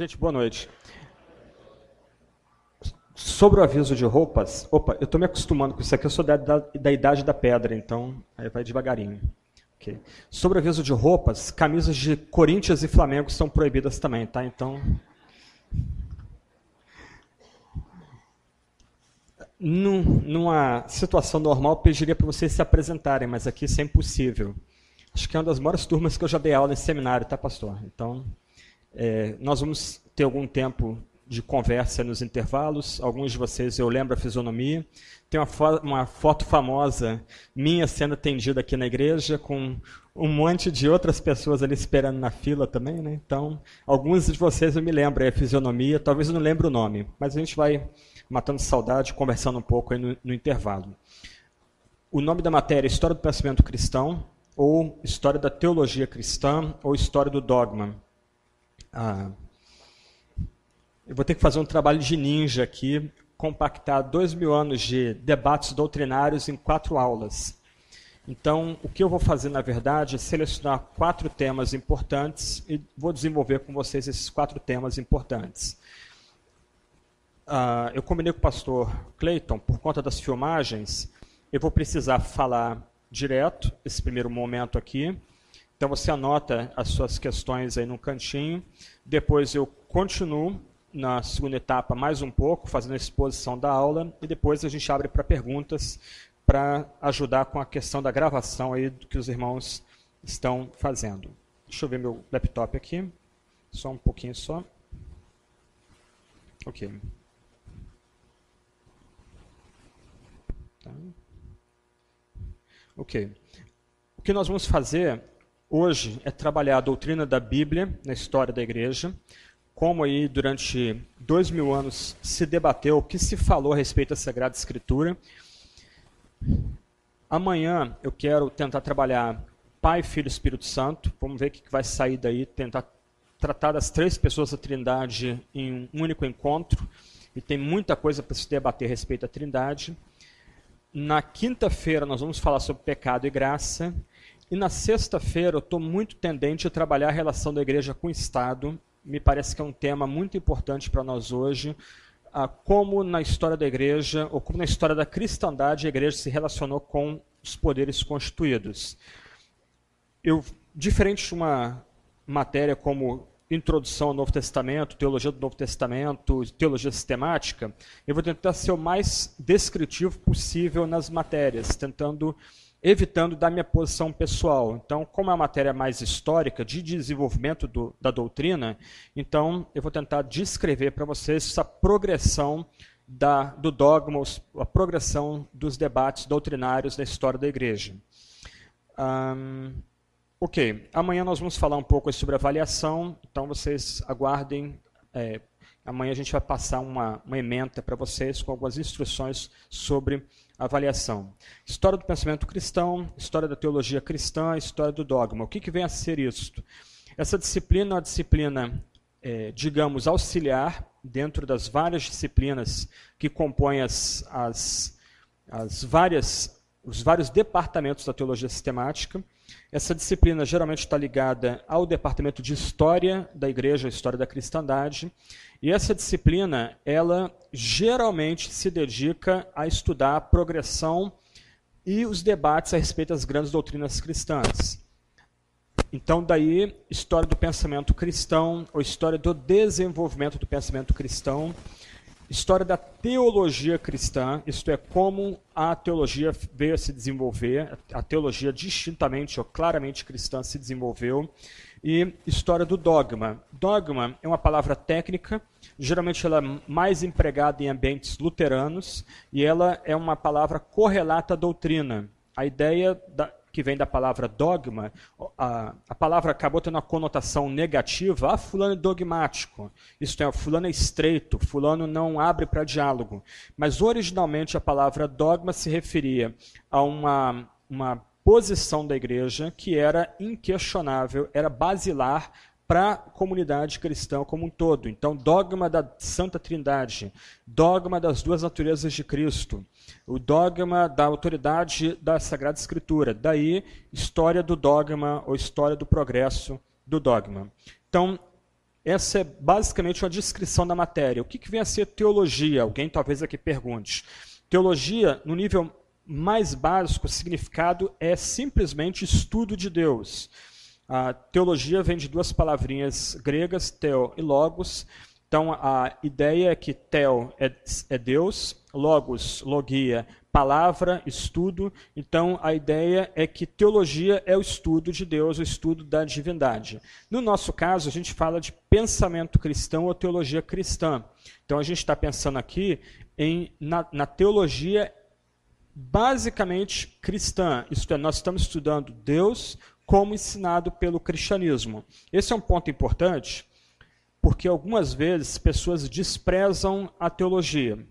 Gente, boa noite. Sobre o aviso de roupas, opa, eu estou me acostumando com isso aqui, eu sou da, da, da idade da pedra, então aí vai devagarinho. Okay. Sobre o aviso de roupas, camisas de Corinthians e Flamengo são proibidas também, tá? Então. Num, numa situação normal, pediria para vocês se apresentarem, mas aqui isso é impossível. Acho que é uma das maiores turmas que eu já dei aula nesse seminário, tá, pastor? Então, é, nós vamos ter algum tempo de conversa nos intervalos. Alguns de vocês eu lembro a fisionomia. Tem uma, fo uma foto famosa minha sendo atendida aqui na igreja, com um monte de outras pessoas ali esperando na fila também. Né? Então, alguns de vocês eu me lembro a fisionomia, talvez eu não lembre o nome, mas a gente vai matando saudade, conversando um pouco aí no, no intervalo. O nome da matéria é História do Pensamento Cristão, ou História da Teologia Cristã, ou História do Dogma. Ah, eu vou ter que fazer um trabalho de ninja aqui, compactar dois mil anos de debates doutrinários em quatro aulas. Então, o que eu vou fazer, na verdade, é selecionar quatro temas importantes e vou desenvolver com vocês esses quatro temas importantes. Uh, eu combinei com o pastor Clayton, por conta das filmagens, eu vou precisar falar direto, esse primeiro momento aqui. Então, você anota as suas questões aí no cantinho. Depois eu continuo na segunda etapa mais um pouco, fazendo a exposição da aula, e depois a gente abre para perguntas para ajudar com a questão da gravação aí do que os irmãos estão fazendo. Deixa eu ver meu laptop aqui, só um pouquinho só. Ok. Tá. Ok. O que nós vamos fazer hoje é trabalhar a doutrina da Bíblia na história da igreja, como aí durante dois mil anos se debateu, o que se falou a respeito da Sagrada Escritura. Amanhã eu quero tentar trabalhar Pai, Filho e Espírito Santo. Vamos ver o que vai sair daí, tentar tratar das três pessoas da Trindade em um único encontro. E tem muita coisa para se debater a respeito da Trindade. Na quinta-feira nós vamos falar sobre pecado e graça. E na sexta-feira eu estou muito tendente a trabalhar a relação da igreja com o Estado me parece que é um tema muito importante para nós hoje, ah, como na história da igreja, ou como na história da cristandade, a igreja se relacionou com os poderes constituídos. Eu, diferente de uma matéria como Introdução ao Novo Testamento, Teologia do Novo Testamento, Teologia Sistemática, eu vou tentar ser o mais descritivo possível nas matérias, tentando evitando da minha posição pessoal. Então, como é uma matéria mais histórica, de desenvolvimento do, da doutrina, então eu vou tentar descrever para vocês essa progressão da, do dogma, a progressão dos debates doutrinários da história da igreja. Um, ok, amanhã nós vamos falar um pouco sobre avaliação, então vocês aguardem. É, amanhã a gente vai passar uma, uma ementa para vocês com algumas instruções sobre avaliação. História do pensamento cristão, história da teologia cristã, história do dogma. O que, que vem a ser isto? Essa disciplina é uma disciplina, é, digamos, auxiliar dentro das várias disciplinas que compõem as, as, as várias, os vários departamentos da teologia sistemática. Essa disciplina geralmente está ligada ao departamento de História da Igreja, História da Cristandade, e essa disciplina, ela geralmente se dedica a estudar a progressão e os debates a respeito das grandes doutrinas cristãs. Então, daí, história do pensamento cristão, ou história do desenvolvimento do pensamento cristão, história da teologia cristã, isto é, como a teologia veio a se desenvolver, a teologia distintamente ou claramente cristã se desenvolveu, e história do dogma. Dogma é uma palavra técnica, geralmente ela é mais empregada em ambientes luteranos, e ela é uma palavra correlata à doutrina. A ideia da, que vem da palavra dogma, a, a palavra acabou tendo uma conotação negativa, ah, fulano é dogmático, isto é, fulano é estreito, fulano não abre para diálogo. Mas originalmente a palavra dogma se referia a uma, uma posição da igreja que era inquestionável, era basilar para a comunidade cristã como um todo. Então, dogma da Santa Trindade, dogma das duas naturezas de Cristo, o dogma da autoridade da Sagrada Escritura. Daí, história do dogma ou história do progresso do dogma. Então, essa é basicamente uma descrição da matéria. O que, que vem a ser teologia? Alguém talvez aqui pergunte. Teologia, no nível mais básico, significado é simplesmente estudo de Deus. A teologia vem de duas palavrinhas gregas, theo e logos. Então, a ideia é que theo é, é Deus, logos, logia, palavra, estudo. Então, a ideia é que teologia é o estudo de Deus, o estudo da divindade. No nosso caso, a gente fala de pensamento cristão ou teologia cristã. Então, a gente está pensando aqui em, na, na teologia basicamente cristã, isto é, nós estamos estudando Deus como ensinado pelo cristianismo. Esse é um ponto importante, porque algumas vezes pessoas desprezam a teologia.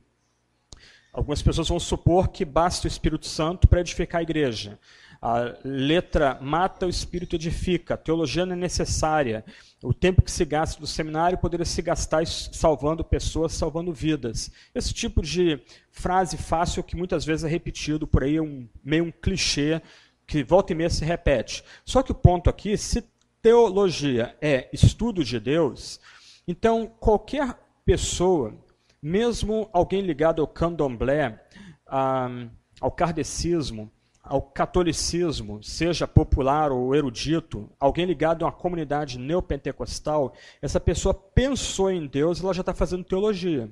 Algumas pessoas vão supor que basta o Espírito Santo para edificar a igreja. A letra mata, o Espírito edifica. A teologia não é necessária. O tempo que se gasta no seminário poderia se gastar salvando pessoas, salvando vidas. Esse tipo de frase fácil que muitas vezes é repetido por aí, é um, meio um clichê que volta e meia se repete. Só que o ponto aqui, se teologia é estudo de Deus, então qualquer pessoa, mesmo alguém ligado ao candomblé, ao kardecismo, ao catolicismo, seja popular ou erudito, alguém ligado a uma comunidade neopentecostal, essa pessoa pensou em Deus, ela já está fazendo teologia.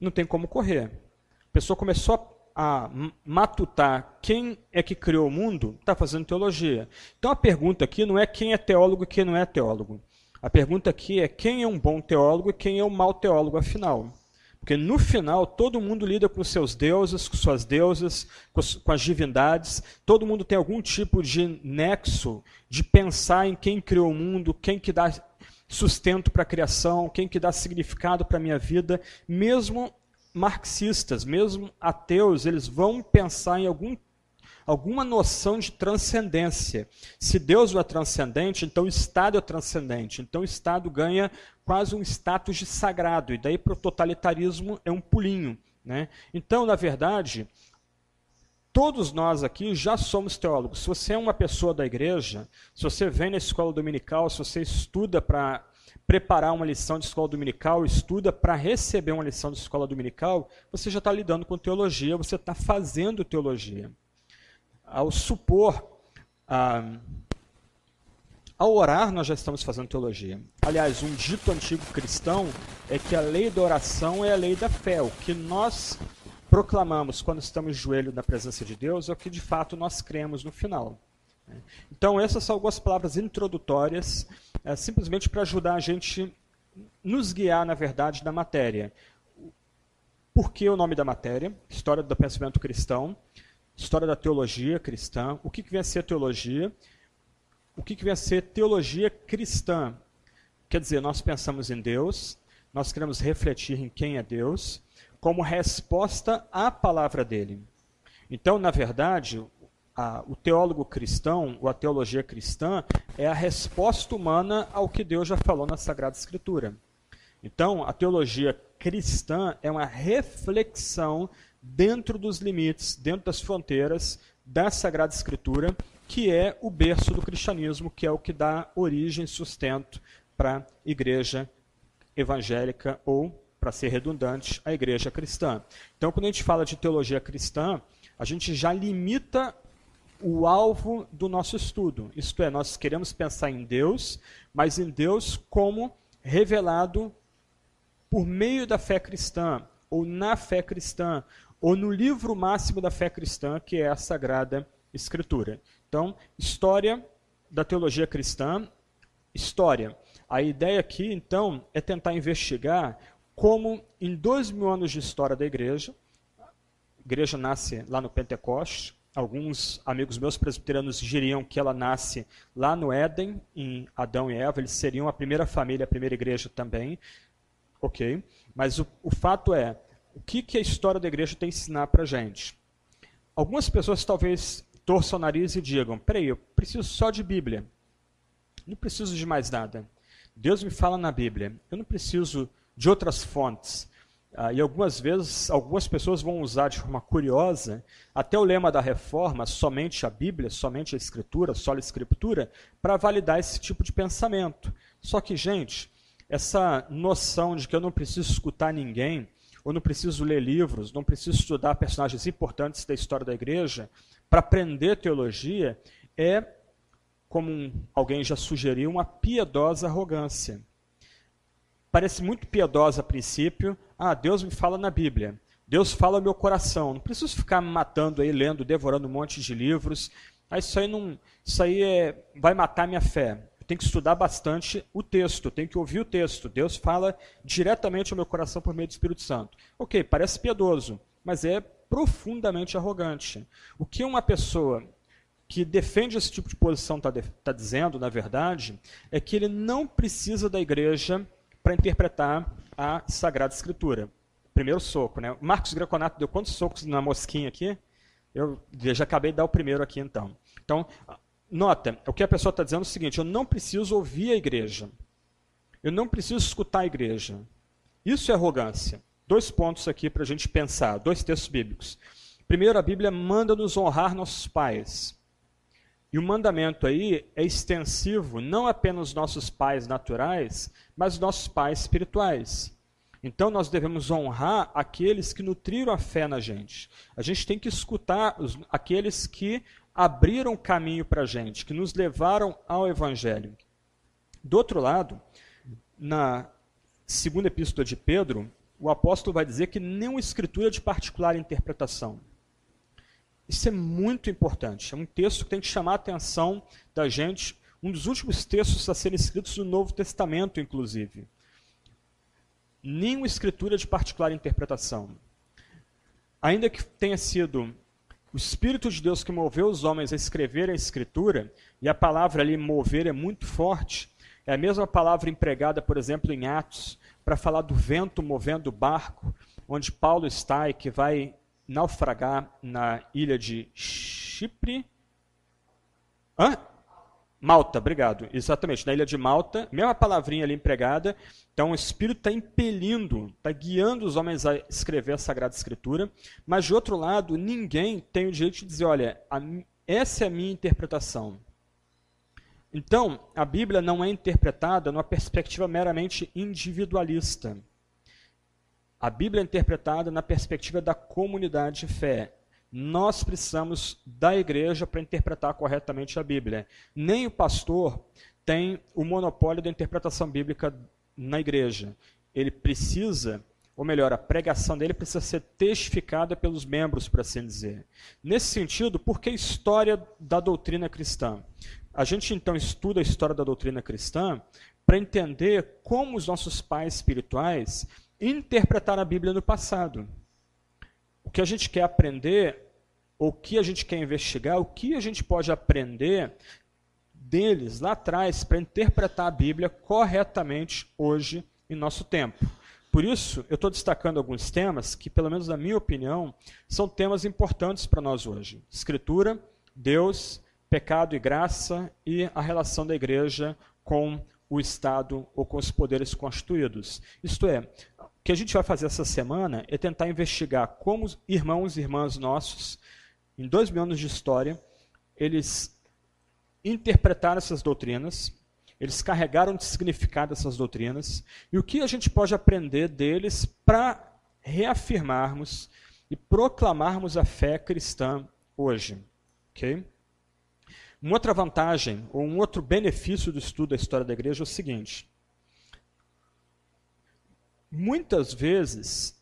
Não tem como correr. A pessoa começou a matutar quem é que criou o mundo, está fazendo teologia. Então a pergunta aqui não é quem é teólogo e quem não é teólogo. A pergunta aqui é quem é um bom teólogo e quem é um mau teólogo, afinal. Porque no final todo mundo lida com seus deuses, com suas deusas, com as divindades. Todo mundo tem algum tipo de nexo de pensar em quem criou o mundo, quem que dá sustento para a criação, quem que dá significado para a minha vida. Mesmo marxistas, mesmo ateus, eles vão pensar em algum alguma noção de transcendência. Se Deus é transcendente, então o Estado é transcendente. Então o Estado ganha quase um status de sagrado, e daí para o totalitarismo é um pulinho. Né? Então, na verdade, todos nós aqui já somos teólogos. Se você é uma pessoa da igreja, se você vem na escola dominical, se você estuda para preparar uma lição de escola dominical, estuda para receber uma lição de escola dominical, você já está lidando com teologia, você está fazendo teologia ao supor, ah, ao orar, nós já estamos fazendo teologia. Aliás, um dito antigo cristão é que a lei da oração é a lei da fé. O que nós proclamamos quando estamos joelho na presença de Deus é o que de fato nós cremos no final. Então, essas são algumas palavras introdutórias, é, simplesmente para ajudar a gente nos guiar, na verdade, na matéria. Por que o nome da matéria? História do pensamento cristão história da teologia cristã, o que, que vem a ser teologia, o que, que vem a ser teologia cristã. Quer dizer, nós pensamos em Deus, nós queremos refletir em quem é Deus, como resposta à palavra dele. Então, na verdade, a, o teólogo cristão, ou a teologia cristã, é a resposta humana ao que Deus já falou na Sagrada Escritura. Então, a teologia cristã é uma reflexão dentro dos limites, dentro das fronteiras da Sagrada Escritura, que é o berço do cristianismo, que é o que dá origem e sustento para a igreja evangélica ou, para ser redundante, a igreja cristã. Então, quando a gente fala de teologia cristã, a gente já limita o alvo do nosso estudo. Isto é, nós queremos pensar em Deus, mas em Deus como revelado por meio da fé cristã, ou na fé cristã, ou no livro máximo da fé cristã, que é a Sagrada Escritura. Então, história da teologia cristã, história. A ideia aqui, então, é tentar investigar como, em dois mil anos de história da igreja, a igreja nasce lá no Pentecoste, alguns amigos meus presbiterianos diriam que ela nasce lá no Éden, em Adão e Eva, eles seriam a primeira família, a primeira igreja também, ok? Mas o, o fato é, o que, que a história da igreja tem a ensinar para a gente? Algumas pessoas talvez torçam o nariz e digam: peraí, eu preciso só de Bíblia. Não preciso de mais nada. Deus me fala na Bíblia. Eu não preciso de outras fontes. Ah, e algumas vezes, algumas pessoas vão usar de forma curiosa até o lema da reforma, somente a Bíblia, somente a Escritura, só a Escritura, para validar esse tipo de pensamento. Só que, gente, essa noção de que eu não preciso escutar ninguém, ou não preciso ler livros, não preciso estudar personagens importantes da história da igreja para aprender teologia, é, como alguém já sugeriu, uma piedosa arrogância. Parece muito piedosa a princípio. Ah, Deus me fala na Bíblia. Deus fala no meu coração. Não preciso ficar me matando aí, lendo, devorando um monte de livros. Ah, isso aí, não, isso aí é, vai matar minha fé tenho que estudar bastante o texto, tenho que ouvir o texto. Deus fala diretamente ao meu coração por meio do Espírito Santo. Ok, parece piedoso, mas é profundamente arrogante. O que uma pessoa que defende esse tipo de posição está tá dizendo, na verdade, é que ele não precisa da igreja para interpretar a Sagrada Escritura. Primeiro soco, né? Marcos Greconato deu quantos socos na mosquinha aqui? Eu já acabei de dar o primeiro aqui, então. Então, Nota, o que a pessoa está dizendo é o seguinte: eu não preciso ouvir a igreja. Eu não preciso escutar a igreja. Isso é arrogância. Dois pontos aqui para a gente pensar, dois textos bíblicos. Primeiro, a Bíblia manda nos honrar nossos pais. E o mandamento aí é extensivo não apenas nossos pais naturais, mas nossos pais espirituais. Então nós devemos honrar aqueles que nutriram a fé na gente. A gente tem que escutar os, aqueles que abriram caminho para a gente, que nos levaram ao Evangelho. Do outro lado, na segunda epístola de Pedro, o apóstolo vai dizer que nenhuma escritura de particular interpretação. Isso é muito importante. É um texto que tem que chamar a atenção da gente, um dos últimos textos a serem escritos no Novo Testamento, inclusive. Nenhuma escritura de particular interpretação. Ainda que tenha sido o Espírito de Deus que moveu os homens a escrever a Escritura, e a palavra ali mover é muito forte, é a mesma palavra empregada, por exemplo, em Atos, para falar do vento movendo o barco, onde Paulo está e que vai naufragar na ilha de Chipre. Hã? Malta, obrigado. Exatamente, na ilha de Malta, mesma palavrinha ali empregada. Então o Espírito está impelindo, está guiando os homens a escrever a Sagrada Escritura. Mas de outro lado, ninguém tem o direito de dizer: olha, a, essa é a minha interpretação. Então, a Bíblia não é interpretada numa perspectiva meramente individualista. A Bíblia é interpretada na perspectiva da comunidade de fé nós precisamos da igreja para interpretar corretamente a Bíblia. Nem o pastor tem o monopólio da interpretação bíblica na igreja. Ele precisa, ou melhor, a pregação dele precisa ser testificada pelos membros, por assim dizer. Nesse sentido, por que história da doutrina cristã? A gente então estuda a história da doutrina cristã para entender como os nossos pais espirituais interpretaram a Bíblia no passado. O que a gente quer aprender, o que a gente quer investigar, o que a gente pode aprender deles lá atrás para interpretar a Bíblia corretamente hoje em nosso tempo. Por isso, eu estou destacando alguns temas que, pelo menos na minha opinião, são temas importantes para nós hoje: Escritura, Deus, pecado e graça e a relação da igreja com o Estado ou com os poderes constituídos. Isto é, que a gente vai fazer essa semana é tentar investigar como irmãos e irmãs nossos, em dois mil anos de história, eles interpretaram essas doutrinas, eles carregaram de significado essas doutrinas, e o que a gente pode aprender deles para reafirmarmos e proclamarmos a fé cristã hoje. Okay? Uma outra vantagem, ou um outro benefício do estudo da história da igreja é o seguinte: Muitas vezes,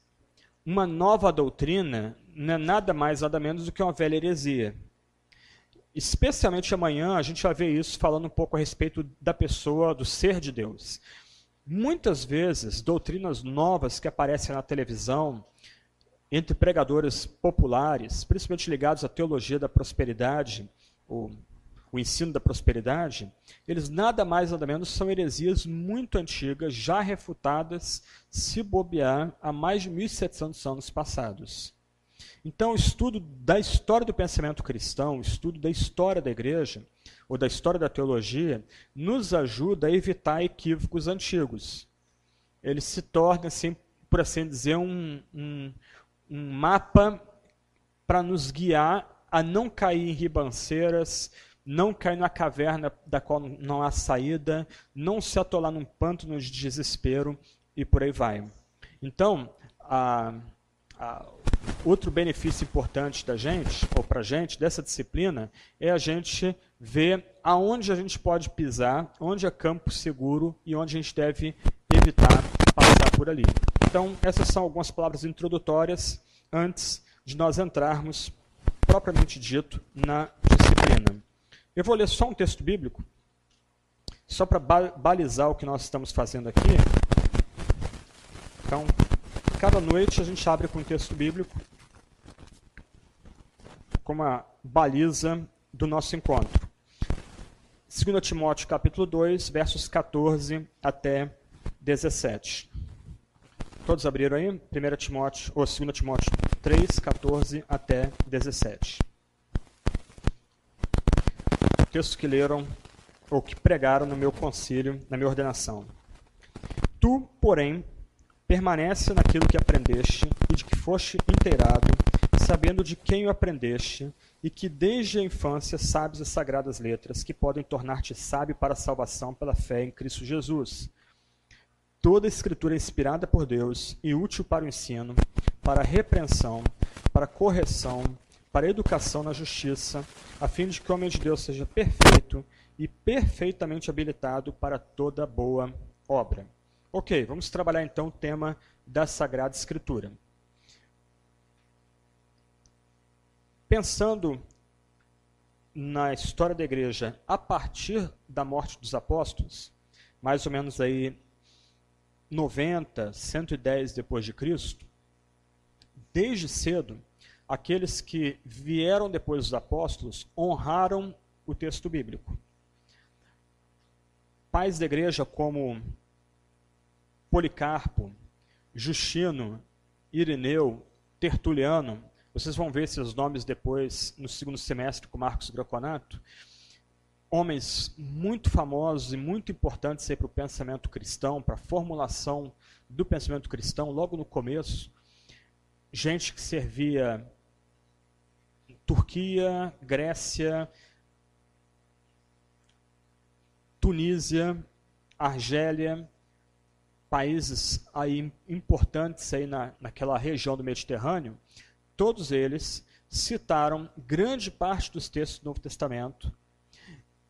uma nova doutrina não é nada mais, nada menos do que uma velha heresia. Especialmente amanhã, a gente vai ver isso falando um pouco a respeito da pessoa, do ser de Deus. Muitas vezes, doutrinas novas que aparecem na televisão, entre pregadores populares, principalmente ligados à teologia da prosperidade, ou o ensino da prosperidade, eles nada mais nada menos são heresias muito antigas, já refutadas, se bobear, há mais de 1.700 anos passados. Então, o estudo da história do pensamento cristão, o estudo da história da igreja, ou da história da teologia, nos ajuda a evitar equívocos antigos. Ele se torna, assim, por assim dizer, um, um, um mapa para nos guiar a não cair em ribanceiras, não cair na caverna da qual não há saída, não se atolar num pântano de desespero e por aí vai. Então, a, a, outro benefício importante da gente, ou para a gente, dessa disciplina, é a gente ver aonde a gente pode pisar, onde é campo seguro e onde a gente deve evitar passar por ali. Então, essas são algumas palavras introdutórias antes de nós entrarmos, propriamente dito, na disciplina. Eu vou ler só um texto bíblico, só para balizar o que nós estamos fazendo aqui. Então, cada noite a gente abre com um texto bíblico como a baliza do nosso encontro. 2 Timóteo capítulo 2, versos 14 até 17. Todos abriram aí? 1 Timóteo, ou 2 Timóteo 3, 14 até 17 textos que leram ou que pregaram no meu concílio, na minha ordenação. Tu, porém, permanece naquilo que aprendeste e de que foste inteirado, sabendo de quem o aprendeste, e que desde a infância sabes as sagradas letras, que podem tornar-te sábio para a salvação pela fé em Cristo Jesus. Toda a escritura é inspirada por Deus e útil para o ensino, para a repreensão, para a correção, para a educação na justiça, a fim de que o homem de Deus seja perfeito e perfeitamente habilitado para toda boa obra. Ok, vamos trabalhar então o tema da Sagrada Escritura. Pensando na história da igreja a partir da morte dos apóstolos, mais ou menos aí 90, 110 depois de Cristo, desde cedo aqueles que vieram depois dos apóstolos honraram o texto bíblico. Pais da igreja como Policarpo, Justino, Ireneu, Tertuliano, vocês vão ver esses nomes depois no segundo semestre com Marcos Graconato, homens muito famosos e muito importantes para o pensamento cristão, para a formulação do pensamento cristão, logo no começo, gente que servia Turquia, Grécia, Tunísia, Argélia, países aí importantes aí na, naquela região do Mediterrâneo, todos eles citaram grande parte dos textos do Novo Testamento.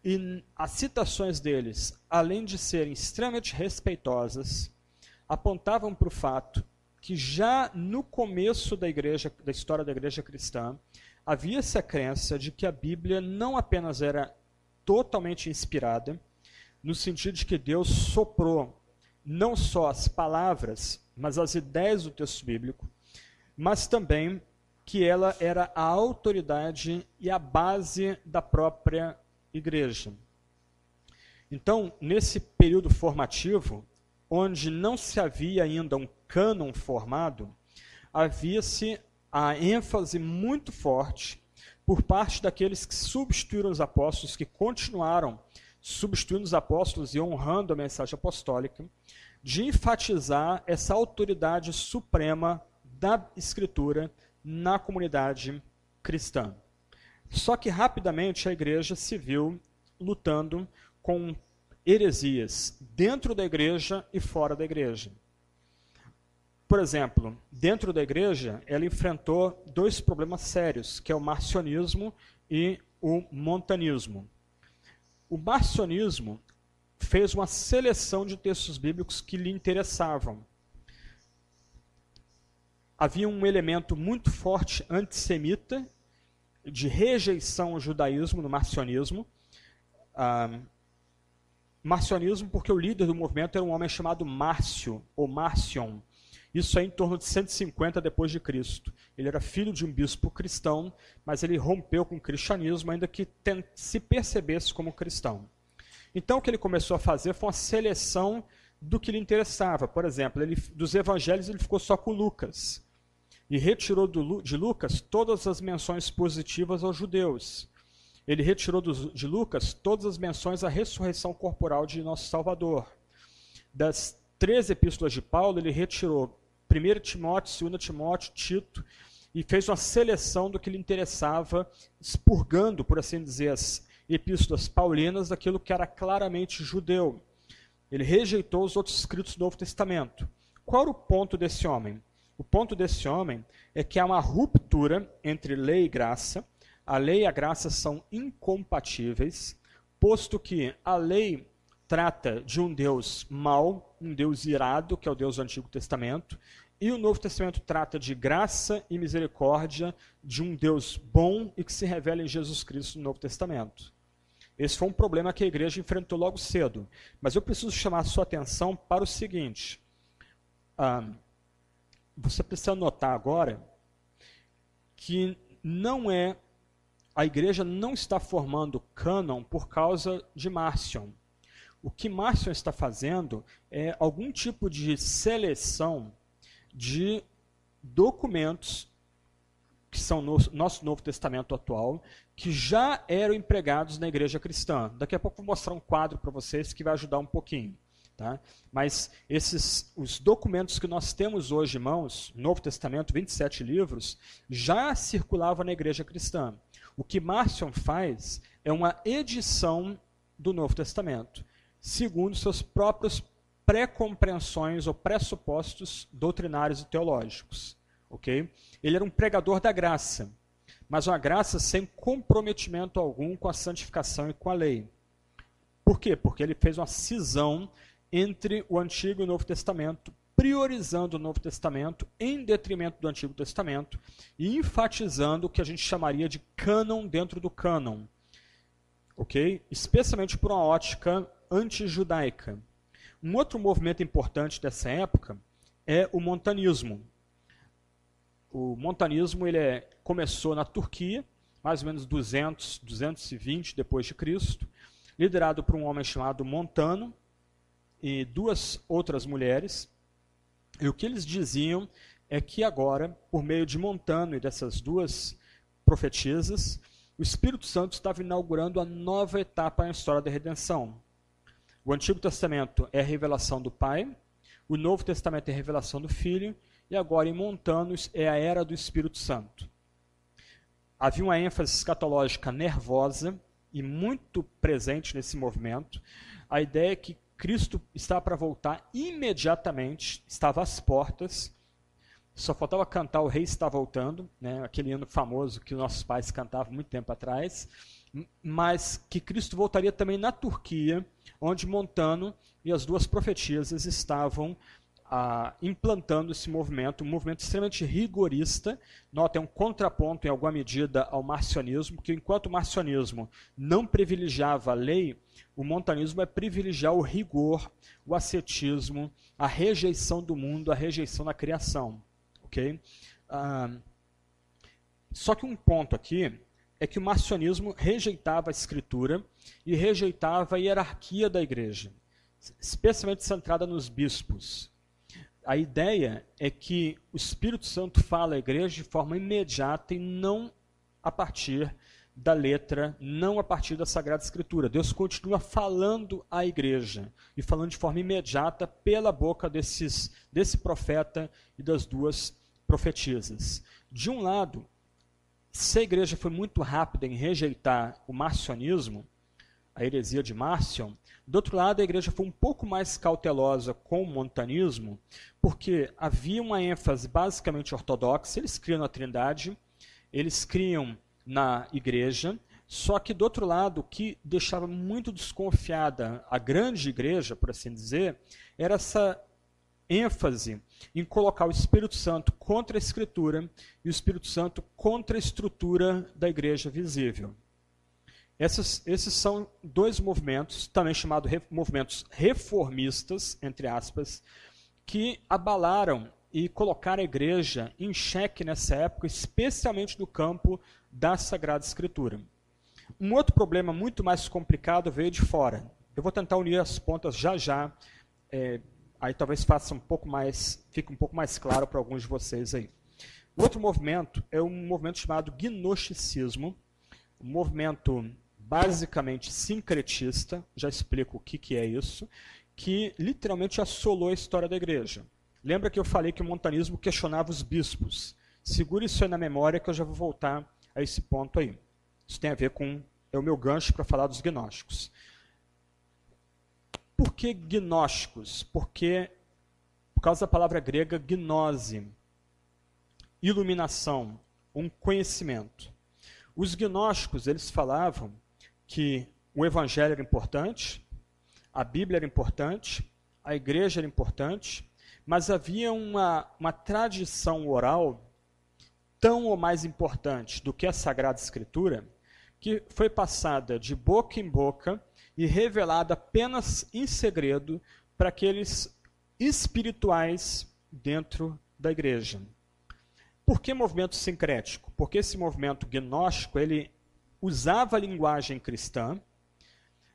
E as citações deles, além de serem extremamente respeitosas, apontavam para o fato que já no começo da igreja, da história da igreja cristã, havia essa crença de que a Bíblia não apenas era totalmente inspirada, no sentido de que Deus soprou não só as palavras, mas as ideias do texto bíblico, mas também que ela era a autoridade e a base da própria igreja. Então, nesse período formativo, onde não se havia ainda um cânon formado, havia-se a ênfase muito forte por parte daqueles que substituíram os apóstolos, que continuaram substituindo os apóstolos e honrando a mensagem apostólica, de enfatizar essa autoridade suprema da Escritura na comunidade cristã. Só que rapidamente a igreja se viu lutando com heresias dentro da igreja e fora da igreja. Por exemplo, dentro da igreja, ela enfrentou dois problemas sérios, que é o marcionismo e o montanismo. O marcionismo fez uma seleção de textos bíblicos que lhe interessavam. Havia um elemento muito forte antissemita, de rejeição ao judaísmo no marcionismo. Ah, marcionismo porque o líder do movimento era um homem chamado Márcio, ou Marcion, isso é em torno de 150 depois de Cristo. Ele era filho de um bispo cristão, mas ele rompeu com o cristianismo, ainda que se percebesse como cristão. Então o que ele começou a fazer foi uma seleção do que lhe interessava. Por exemplo, ele, dos evangelhos ele ficou só com Lucas. E retirou do, de Lucas todas as menções positivas aos judeus. Ele retirou do, de Lucas todas as menções à ressurreição corporal de nosso Salvador. Das três epístolas de Paulo, ele retirou 1 Timóteo, 2 Timóteo, Tito, e fez uma seleção do que lhe interessava, expurgando, por assim dizer, as epístolas paulinas daquilo que era claramente judeu. Ele rejeitou os outros escritos do Novo Testamento. Qual era o ponto desse homem? O ponto desse homem é que há uma ruptura entre lei e graça. A lei e a graça são incompatíveis, posto que a lei trata de um Deus mau, um Deus irado, que é o Deus do Antigo Testamento, e o Novo Testamento trata de graça e misericórdia de um Deus bom e que se revela em Jesus Cristo no Novo Testamento. Esse foi um problema que a igreja enfrentou logo cedo. Mas eu preciso chamar a sua atenção para o seguinte. Ah, você precisa notar agora que não é a igreja não está formando cânon por causa de Marcion. O que Marcion está fazendo é algum tipo de seleção de documentos que são no nosso Novo Testamento atual, que já eram empregados na igreja cristã. Daqui a pouco vou mostrar um quadro para vocês que vai ajudar um pouquinho. Tá? Mas esses, os documentos que nós temos hoje em mãos, Novo Testamento, 27 livros, já circulavam na igreja cristã. O que Marcion faz é uma edição do Novo Testamento, segundo seus próprios pré-compreensões ou pressupostos doutrinários e teológicos. ok? Ele era um pregador da graça, mas uma graça sem comprometimento algum com a santificação e com a lei. Por quê? Porque ele fez uma cisão entre o Antigo e o Novo Testamento, priorizando o Novo Testamento em detrimento do Antigo Testamento e enfatizando o que a gente chamaria de cânon dentro do cânon. Ok? Especialmente por uma ótica antijudaica. Um outro movimento importante dessa época é o montanismo. O montanismo ele é, começou na Turquia, mais ou menos 200, 220 depois de Cristo, liderado por um homem chamado Montano e duas outras mulheres. E o que eles diziam é que agora, por meio de Montano e dessas duas profetisas, o Espírito Santo estava inaugurando a nova etapa na história da redenção. O Antigo Testamento é a revelação do Pai, o Novo Testamento é a revelação do Filho, e agora em Montanos é a era do Espírito Santo. Havia uma ênfase escatológica nervosa e muito presente nesse movimento. A ideia é que Cristo estava para voltar imediatamente, estava às portas, só faltava cantar O Rei Está Voltando, né, aquele hino famoso que nossos pais cantavam muito tempo atrás, mas que Cristo voltaria também na Turquia onde Montano e as duas profetisas estavam ah, implantando esse movimento, um movimento extremamente rigorista. Nota, é um contraponto, em alguma medida, ao marcionismo, que enquanto o marcionismo não privilegiava a lei, o montanismo é privilegiar o rigor, o ascetismo, a rejeição do mundo, a rejeição da criação. ok? Ah, só que um ponto aqui é que o marcionismo rejeitava a escritura e rejeitava a hierarquia da igreja, especialmente centrada nos bispos. A ideia é que o Espírito Santo fala à igreja de forma imediata e não a partir da letra, não a partir da Sagrada Escritura. Deus continua falando à igreja e falando de forma imediata pela boca desses, desse profeta e das duas profetisas. De um lado, se a igreja foi muito rápida em rejeitar o marcionismo, a heresia de Marcion, do outro lado, a igreja foi um pouco mais cautelosa com o montanismo, porque havia uma ênfase basicamente ortodoxa, eles criam na Trindade, eles criam na igreja, só que do outro lado, o que deixava muito desconfiada a grande igreja, por assim dizer, era essa ênfase em colocar o Espírito Santo contra a Escritura e o Espírito Santo contra a estrutura da igreja visível. Esses, esses são dois movimentos, também chamados re, movimentos reformistas, entre aspas, que abalaram e colocaram a igreja em xeque nessa época, especialmente no campo da Sagrada Escritura. Um outro problema muito mais complicado veio de fora. Eu vou tentar unir as pontas já já, é, aí talvez faça um pouco mais, fique um pouco mais claro para alguns de vocês aí. O outro movimento é um movimento chamado gnosticismo, um movimento basicamente sincretista, já explico o que, que é isso, que literalmente assolou a história da igreja. Lembra que eu falei que o montanismo questionava os bispos? Segure isso aí na memória que eu já vou voltar a esse ponto aí. Isso tem a ver com é o meu gancho para falar dos gnósticos. Por que gnósticos? Porque, por causa da palavra grega gnose, iluminação, um conhecimento. Os gnósticos, eles falavam que o evangelho era importante, a Bíblia era importante, a igreja era importante, mas havia uma, uma tradição oral tão ou mais importante do que a Sagrada Escritura, que foi passada de boca em boca e revelada apenas em segredo para aqueles espirituais dentro da igreja. Por que movimento sincrético? Porque esse movimento gnóstico, ele usava a linguagem cristã,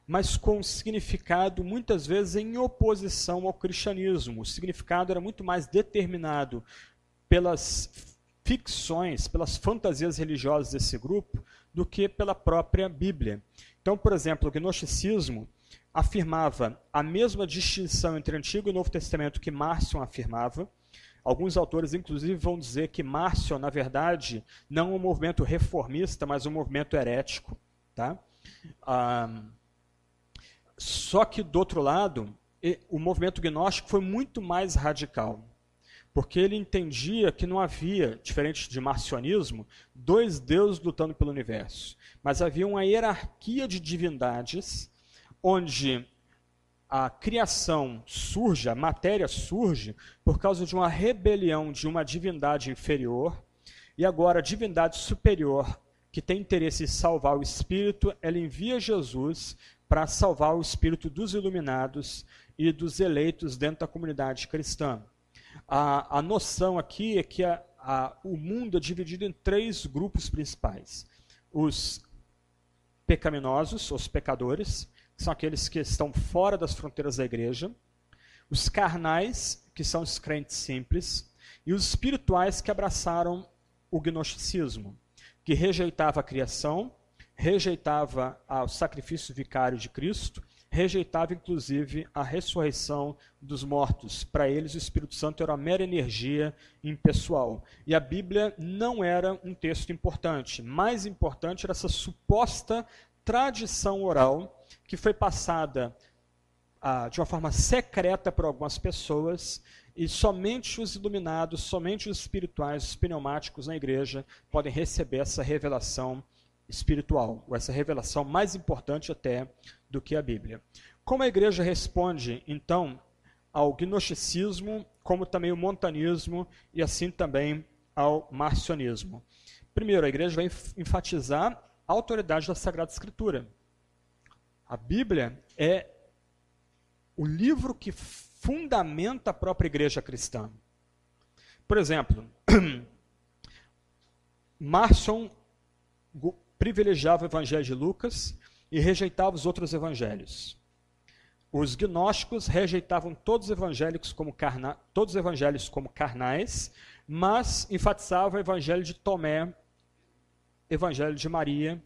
mas com significado muitas vezes em oposição ao cristianismo. O significado era muito mais determinado pelas ficções, pelas fantasias religiosas desse grupo, do que pela própria Bíblia. Então, por exemplo, o gnosticismo afirmava a mesma distinção entre Antigo e Novo Testamento que Márcio afirmava. Alguns autores, inclusive, vão dizer que Márcio, na verdade, não é um movimento reformista, mas um movimento herético. Tá? Ah, só que, do outro lado, o movimento gnóstico foi muito mais radical porque ele entendia que não havia, diferente de marcionismo, dois deuses lutando pelo universo, mas havia uma hierarquia de divindades onde a criação surge, a matéria surge por causa de uma rebelião de uma divindade inferior, e agora a divindade superior, que tem interesse em salvar o espírito, ela envia Jesus para salvar o espírito dos iluminados e dos eleitos dentro da comunidade cristã. A, a noção aqui é que a, a, o mundo é dividido em três grupos principais: os pecaminosos, os pecadores, que são aqueles que estão fora das fronteiras da igreja, os carnais, que são os crentes simples, e os espirituais que abraçaram o gnosticismo, que rejeitava a criação, rejeitava o sacrifício vicário de Cristo rejeitava inclusive a ressurreição dos mortos. Para eles, o Espírito Santo era uma mera energia impessoal. E a Bíblia não era um texto importante. Mais importante era essa suposta tradição oral que foi passada ah, de uma forma secreta por algumas pessoas e somente os iluminados, somente os espirituais, os pneumáticos na igreja podem receber essa revelação espiritual, ou essa revelação mais importante até do que a Bíblia. Como a igreja responde, então, ao gnosticismo, como também o montanismo e assim também ao marcionismo? Primeiro, a igreja vai enfatizar a autoridade da Sagrada Escritura. A Bíblia é o livro que fundamenta a própria igreja cristã. Por exemplo, Marson privilegiava o evangelho de Lucas e rejeitava os outros evangelhos. Os gnósticos rejeitavam todos os evangelhos como, carna, todos os evangelhos como carnais, mas enfatizavam o evangelho de Tomé, evangelho de Maria,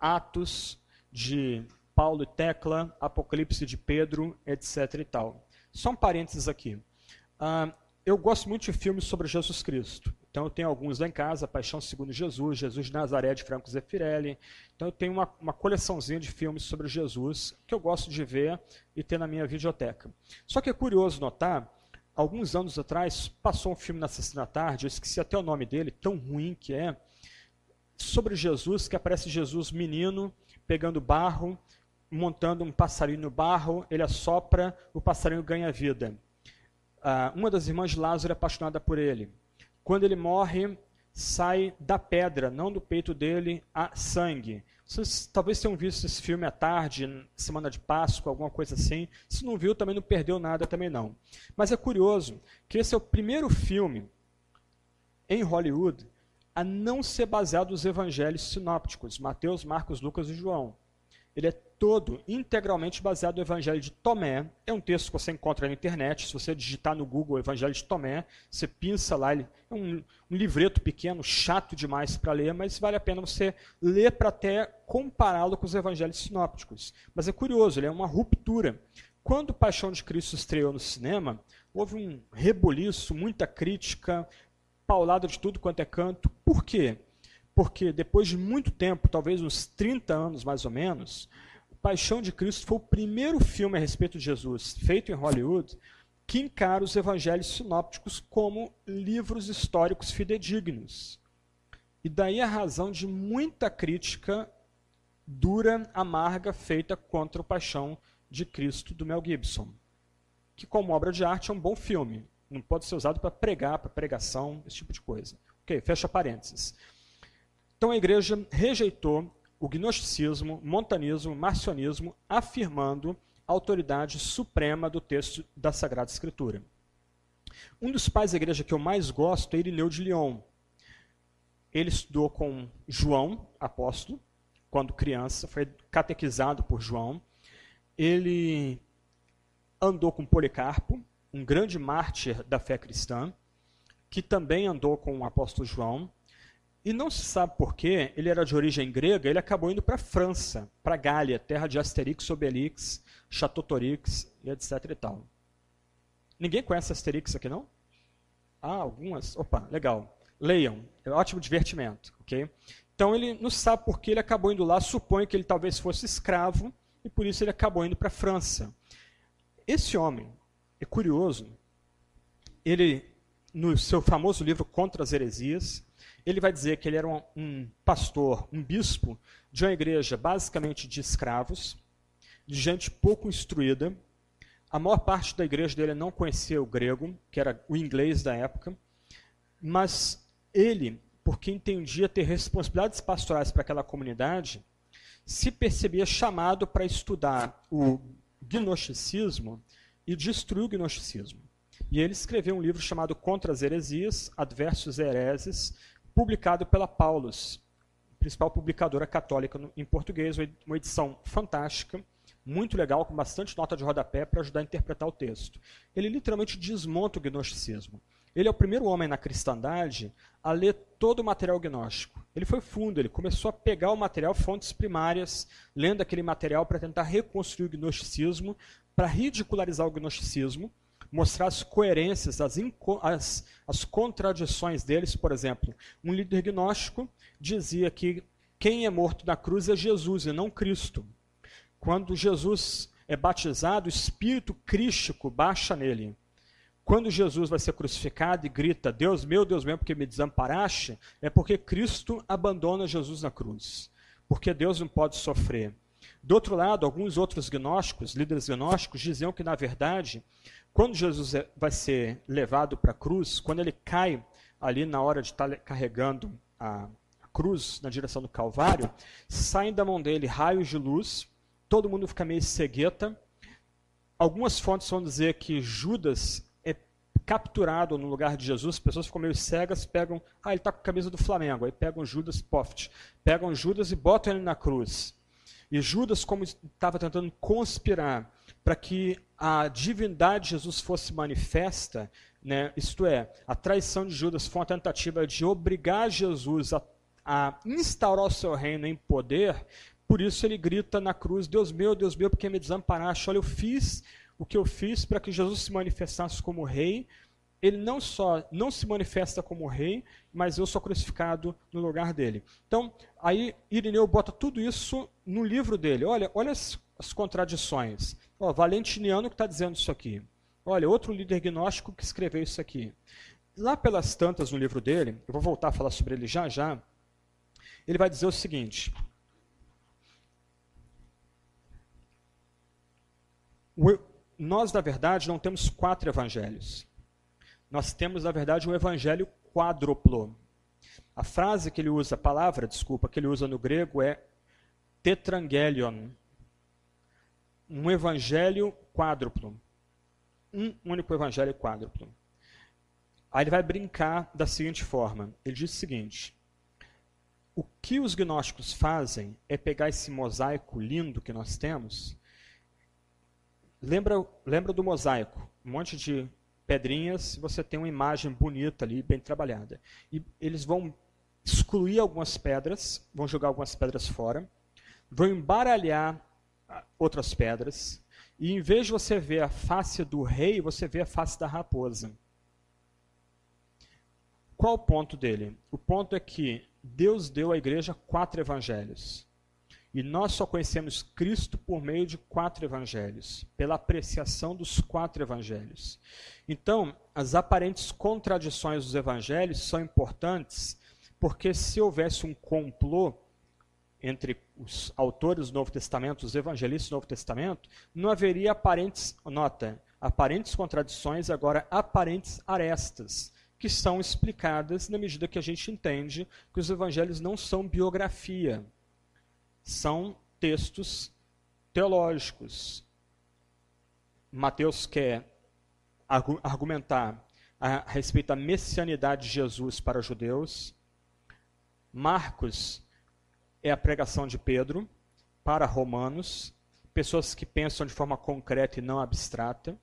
Atos de Paulo e Tecla, Apocalipse de Pedro, etc. e tal. Só um parênteses aqui. Uh, eu gosto muito de filmes sobre Jesus Cristo. Então eu tenho alguns lá em casa, Paixão Segundo Jesus, Jesus de Nazaré de Franco Zeffirelli. Então eu tenho uma, uma coleçãozinha de filmes sobre Jesus que eu gosto de ver e ter na minha videoteca. Só que é curioso notar, alguns anos atrás passou um filme na sessão da tarde, eu esqueci até o nome dele, tão ruim que é, sobre Jesus, que aparece Jesus menino pegando barro, montando um passarinho no barro, ele assopra, o passarinho ganha vida ah, uma das irmãs de Lázaro é apaixonada por ele. Quando ele morre, sai da pedra, não do peito dele, a sangue. Vocês talvez tenham visto esse filme à tarde, semana de Páscoa, alguma coisa assim. Se não viu, também não perdeu nada, também não. Mas é curioso que esse é o primeiro filme em Hollywood a não ser baseado nos evangelhos sinópticos, Mateus, Marcos, Lucas e João. Ele é todo integralmente baseado no Evangelho de Tomé. É um texto que você encontra na internet. Se você digitar no Google Evangelho de Tomé, você pinça lá. Ele é um, um livreto pequeno, chato demais para ler, mas vale a pena você ler para até compará-lo com os Evangelhos sinópticos. Mas é curioso, ele é uma ruptura. Quando Paixão de Cristo estreou no cinema, houve um reboliço, muita crítica, paulada de tudo quanto é canto. Por quê? porque depois de muito tempo, talvez uns 30 anos mais ou menos, Paixão de Cristo foi o primeiro filme a respeito de Jesus feito em Hollywood que encara os evangelhos sinópticos como livros históricos fidedignos. E daí a razão de muita crítica dura, amarga, feita contra o Paixão de Cristo do Mel Gibson, que como obra de arte é um bom filme, não pode ser usado para pregar, para pregação, esse tipo de coisa. Ok, fecha parênteses. Então a igreja rejeitou o gnosticismo, montanismo, marcionismo, afirmando a autoridade suprema do texto da Sagrada Escritura. Um dos pais da igreja que eu mais gosto é Irineu de Lyon. Ele estudou com João, apóstolo, quando criança, foi catequizado por João. Ele andou com Policarpo, um grande mártir da fé cristã, que também andou com o apóstolo João. E não se sabe por que ele era de origem grega, ele acabou indo para a França, para a Gália, terra de Asterix, Obelix, Chateautorix e etc e tal. Ninguém conhece Asterix aqui, não? Ah, algumas? Opa, legal. Leiam, é um ótimo divertimento, ok? Então ele não sabe por que ele acabou indo lá, supõe que ele talvez fosse escravo, e por isso ele acabou indo para a França. Esse homem, é curioso, ele, no seu famoso livro Contra as Heresias, ele vai dizer que ele era um, um pastor, um bispo de uma igreja basicamente de escravos, de gente pouco instruída. A maior parte da igreja dele não conhecia o grego, que era o inglês da época, mas ele, porque entendia ter responsabilidades pastorais para aquela comunidade, se percebia chamado para estudar o gnosticismo e destruir o gnosticismo. E ele escreveu um livro chamado Contra as Heresias, Adversos Hereses, publicado pela Paulus, principal publicadora católica em português, uma edição fantástica, muito legal, com bastante nota de rodapé para ajudar a interpretar o texto. Ele literalmente desmonta o gnosticismo. Ele é o primeiro homem na cristandade a ler todo o material gnóstico. Ele foi fundo, ele começou a pegar o material, fontes primárias, lendo aquele material para tentar reconstruir o gnosticismo, para ridicularizar o gnosticismo, mostrar as coerências, as, as, as contradições deles. Por exemplo, um líder gnóstico dizia que quem é morto na cruz é Jesus e não Cristo. Quando Jesus é batizado, o espírito crístico baixa nele. Quando Jesus vai ser crucificado e grita: Deus meu, Deus meu, porque me desamparaste, é porque Cristo abandona Jesus na cruz. Porque Deus não pode sofrer. Do outro lado, alguns outros gnósticos, líderes gnósticos, diziam que, na verdade, quando Jesus é, vai ser levado para a cruz, quando ele cai ali na hora de estar carregando a cruz na direção do Calvário, saem da mão dele raios de luz, todo mundo fica meio cegueta. Algumas fontes vão dizer que Judas é capturado no lugar de Jesus, as pessoas ficam meio cegas, pegam, ah, ele está com a camisa do Flamengo, aí pegam Judas, poft, pegam Judas e botam ele na cruz. E Judas, como estava tentando conspirar para que a divindade de Jesus fosse manifesta, né, isto é, a traição de Judas foi uma tentativa de obrigar Jesus a, a instaurar o seu reino em poder, por isso ele grita na cruz: Deus meu, Deus meu, porque me desamparaste? Olha, eu fiz o que eu fiz para que Jesus se manifestasse como rei, ele não só não se manifesta como rei, mas eu sou crucificado no lugar dele. Então, aí Irineu bota tudo isso no livro dele. Olha, olha as contradições. Ó, Valentiniano que está dizendo isso aqui. Olha, outro líder gnóstico que escreveu isso aqui. Lá pelas tantas no livro dele, eu vou voltar a falar sobre ele já já, ele vai dizer o seguinte. Nós, na verdade, não temos quatro evangelhos nós temos, na verdade, um evangelho quádruplo. A frase que ele usa, a palavra, desculpa, que ele usa no grego é tetrangelion. Um evangelho quádruplo. Um único evangelho quádruplo. Aí ele vai brincar da seguinte forma: ele diz o seguinte. O que os gnósticos fazem é pegar esse mosaico lindo que nós temos. Lembra, lembra do mosaico? Um monte de pedrinhas, você tem uma imagem bonita ali, bem trabalhada. E eles vão excluir algumas pedras, vão jogar algumas pedras fora, vão embaralhar outras pedras, e em vez de você ver a face do rei, você vê a face da raposa. Qual o ponto dele? O ponto é que Deus deu à igreja quatro evangelhos. E nós só conhecemos Cristo por meio de quatro evangelhos, pela apreciação dos quatro evangelhos. Então, as aparentes contradições dos evangelhos são importantes, porque se houvesse um complô entre os autores do Novo Testamento, os evangelistas do Novo Testamento, não haveria aparentes, nota, aparentes contradições, agora aparentes arestas, que são explicadas na medida que a gente entende que os evangelhos não são biografia, são textos teológicos. Mateus quer argumentar a respeito da messianidade de Jesus para os judeus. Marcos é a pregação de Pedro para romanos, pessoas que pensam de forma concreta e não abstrata.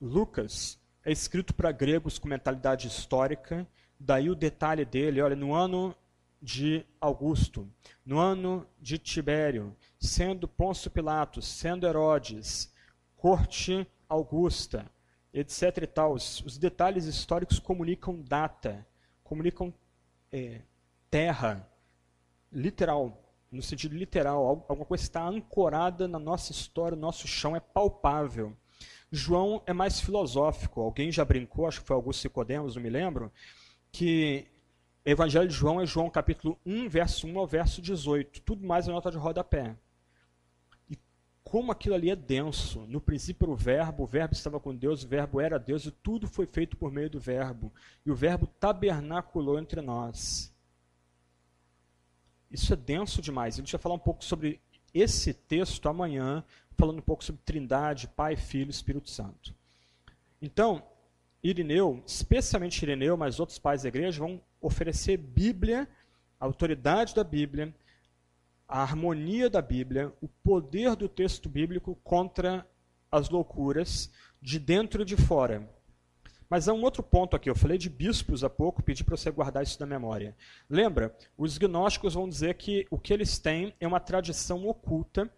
Lucas é escrito para gregos com mentalidade histórica, daí o detalhe dele, olha, no ano de Augusto, no ano de Tibério, sendo Pôncio Pilatos, sendo Herodes, corte Augusta, etc. e tal. Os, os detalhes históricos comunicam data, comunicam é, terra, literal, no sentido literal. Alguma coisa está ancorada na nossa história, o nosso chão é palpável. João é mais filosófico. Alguém já brincou, acho que foi Augusto Nicodemos, não me lembro, que Evangelho de João é João capítulo 1, verso 1 ao verso 18. Tudo mais é nota de rodapé. E como aquilo ali é denso. No princípio era o verbo, o verbo estava com Deus, o verbo era Deus, e tudo foi feito por meio do verbo. E o verbo tabernaculou entre nós. Isso é denso demais. A gente vai falar um pouco sobre esse texto amanhã, falando um pouco sobre Trindade, Pai, Filho Espírito Santo. Então, Irineu, especialmente Irineu, mas outros pais da igreja, vão oferecer Bíblia, a autoridade da Bíblia, a harmonia da Bíblia, o poder do texto bíblico contra as loucuras de dentro e de fora. Mas há um outro ponto aqui. Eu falei de bispos há pouco, pedi para você guardar isso na memória. Lembra? Os gnósticos vão dizer que o que eles têm é uma tradição oculta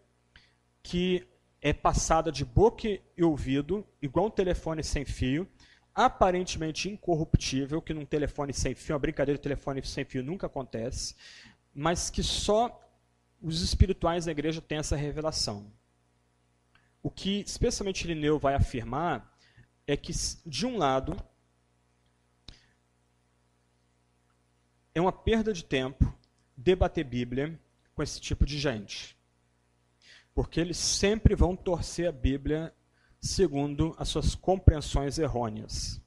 que é passada de boca e ouvido, igual um telefone sem fio, aparentemente incorruptível, que num telefone sem fio, uma brincadeira de telefone sem fio nunca acontece, mas que só os espirituais da igreja têm essa revelação. O que especialmente Irineu vai afirmar é que, de um lado, é uma perda de tempo debater Bíblia com esse tipo de gente. Porque eles sempre vão torcer a Bíblia segundo as suas compreensões errôneas.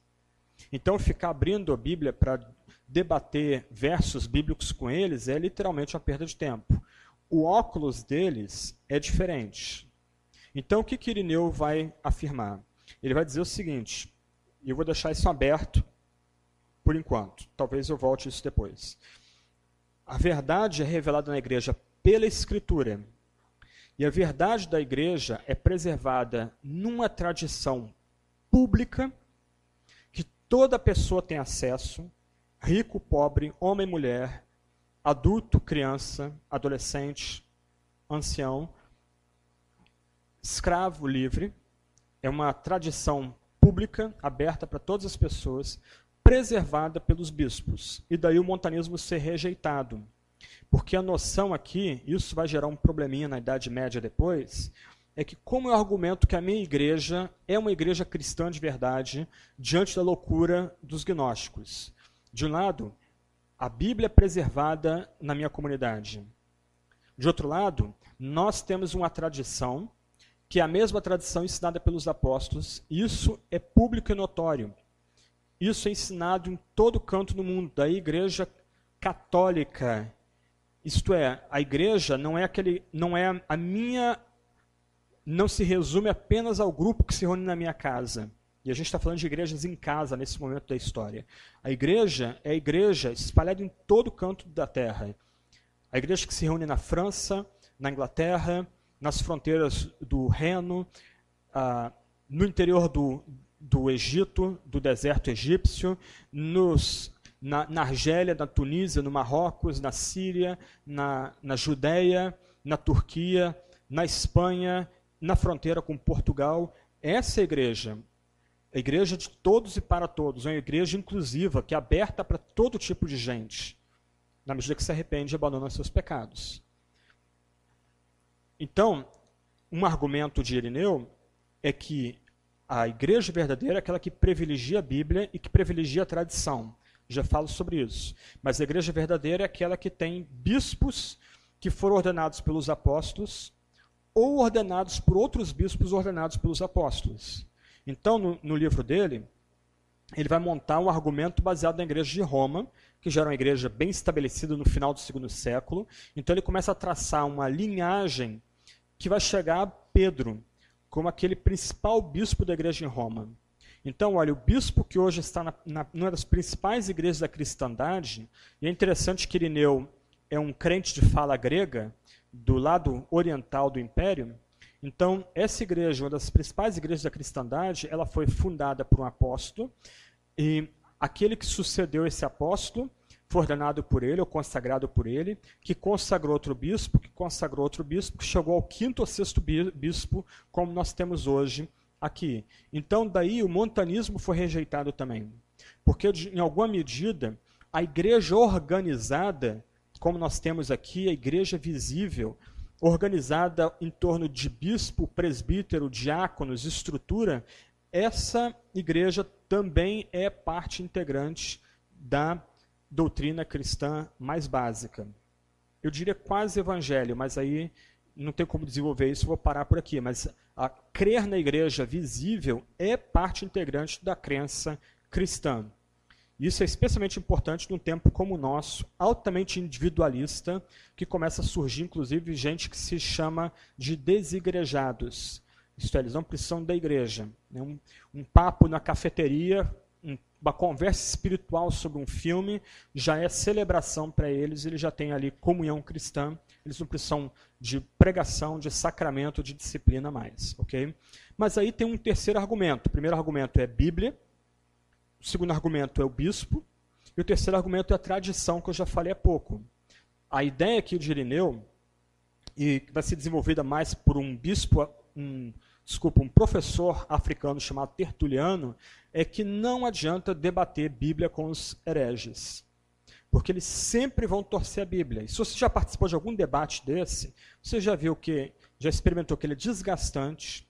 Então, ficar abrindo a Bíblia para debater versos bíblicos com eles é literalmente uma perda de tempo. O óculos deles é diferente. Então, o que, que Irineu vai afirmar? Ele vai dizer o seguinte, e eu vou deixar isso aberto por enquanto, talvez eu volte isso depois. A verdade é revelada na igreja pela Escritura e a verdade da igreja é preservada numa tradição pública que toda pessoa tem acesso, rico, pobre, homem, mulher, adulto, criança, adolescente, ancião, escravo, livre. É uma tradição pública, aberta para todas as pessoas, preservada pelos bispos. E daí o montanismo ser rejeitado. Porque a noção aqui, isso vai gerar um probleminha na Idade Média depois, é que como eu argumento que a minha igreja é uma igreja cristã de verdade diante da loucura dos gnósticos? De um lado, a Bíblia é preservada na minha comunidade. De outro lado, nós temos uma tradição que é a mesma tradição ensinada pelos apóstolos, isso é público e notório. Isso é ensinado em todo canto do mundo, da igreja católica isto é, a igreja não é aquele, não é a minha, não se resume apenas ao grupo que se reúne na minha casa. E a gente está falando de igrejas em casa nesse momento da história. A igreja é a igreja espalhada em todo canto da terra. A igreja que se reúne na França, na Inglaterra, nas fronteiras do Reno, ah, no interior do, do Egito, do deserto egípcio, nos na, na Argélia, na Tunísia, no Marrocos, na Síria, na, na Judéia, na Turquia, na Espanha, na fronteira com Portugal. Essa igreja a igreja de todos e para todos, uma igreja inclusiva, que é aberta para todo tipo de gente, na medida que se arrepende e abandona seus pecados. Então, um argumento de Irineu é que a igreja verdadeira é aquela que privilegia a Bíblia e que privilegia a tradição. Já falo sobre isso. Mas a igreja verdadeira é aquela que tem bispos que foram ordenados pelos apóstolos ou ordenados por outros bispos ordenados pelos apóstolos. Então, no, no livro dele, ele vai montar um argumento baseado na igreja de Roma, que já era uma igreja bem estabelecida no final do segundo século. Então, ele começa a traçar uma linhagem que vai chegar a Pedro, como aquele principal bispo da igreja em Roma. Então, olha, o bispo que hoje está na, na, numa das principais igrejas da cristandade, e é interessante que Irineu é um crente de fala grega, do lado oriental do império. Então, essa igreja, uma das principais igrejas da cristandade, ela foi fundada por um apóstolo, e aquele que sucedeu esse apóstolo foi ordenado por ele, ou consagrado por ele, que consagrou outro bispo, que consagrou outro bispo, que chegou ao quinto ou sexto bispo, como nós temos hoje aqui. Então, daí o montanismo foi rejeitado também. Porque, em alguma medida, a igreja organizada, como nós temos aqui, a igreja visível, organizada em torno de bispo, presbítero, diáconos, estrutura, essa igreja também é parte integrante da doutrina cristã mais básica. Eu diria quase evangelho, mas aí não tem como desenvolver isso, vou parar por aqui. Mas a crer na igreja visível é parte integrante da crença cristã. Isso é especialmente importante num tempo como o nosso, altamente individualista, que começa a surgir, inclusive, gente que se chama de desigrejados. Isto é, eles não precisam da igreja. Um, um papo na cafeteria uma conversa espiritual sobre um filme já é celebração para eles, eles já têm ali comunhão cristã, eles não precisam de pregação, de sacramento, de disciplina mais, ok? Mas aí tem um terceiro argumento. O primeiro argumento é Bíblia, o segundo argumento é o bispo, e o terceiro argumento é a tradição, que eu já falei há pouco. A ideia aqui de Irineu, e vai ser desenvolvida mais por um bispo, um desculpa, um professor africano chamado Tertuliano, é que não adianta debater Bíblia com os hereges. Porque eles sempre vão torcer a Bíblia. E se você já participou de algum debate desse, você já viu que, já experimentou que ele é desgastante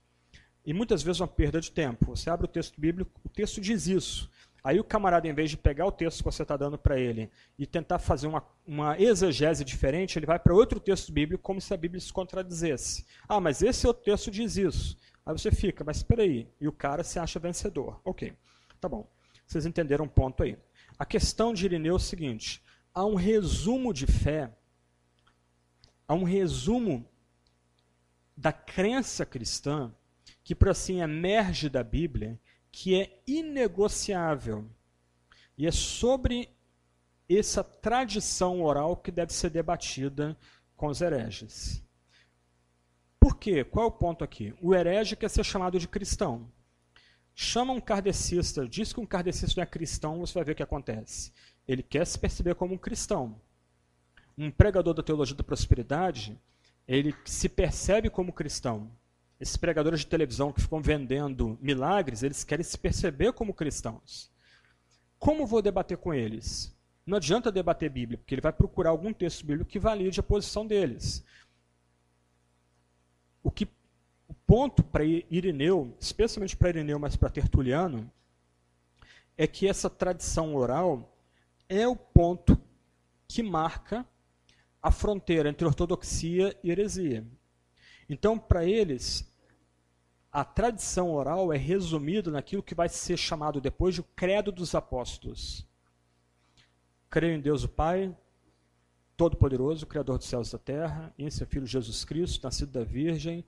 e muitas vezes uma perda de tempo. Você abre o texto bíblico, o texto diz isso. Aí o camarada, em vez de pegar o texto que você está dando para ele e tentar fazer uma, uma exegese diferente, ele vai para outro texto bíblico como se a Bíblia se contradizesse. Ah, mas esse outro texto diz isso. Aí você fica, mas espera aí, e o cara se acha vencedor. Ok, tá bom. Vocês entenderam um ponto aí. A questão de Irineu é o seguinte, há um resumo de fé, há um resumo da crença cristã que, por assim, emerge da Bíblia, que é inegociável. E é sobre essa tradição oral que deve ser debatida com os hereges. Por quê? Qual é o ponto aqui? O herege quer ser chamado de cristão. Chama um kardecista, diz que um kardecista não é cristão, você vai ver o que acontece. Ele quer se perceber como um cristão. Um pregador da teologia da prosperidade, ele se percebe como cristão. Esses pregadores de televisão que ficam vendendo milagres, eles querem se perceber como cristãos. Como vou debater com eles? Não adianta debater Bíblia, porque ele vai procurar algum texto bíblico que valide a posição deles. O que o ponto para Irineu, especialmente para Irineu, mas para Tertuliano, é que essa tradição oral é o ponto que marca a fronteira entre ortodoxia e heresia. Então, para eles, a tradição oral é resumida naquilo que vai ser chamado depois de o credo dos apóstolos. Creio em Deus o Pai, Todo-Poderoso, Criador dos céus e da terra, em seu Filho Jesus Cristo, nascido da Virgem,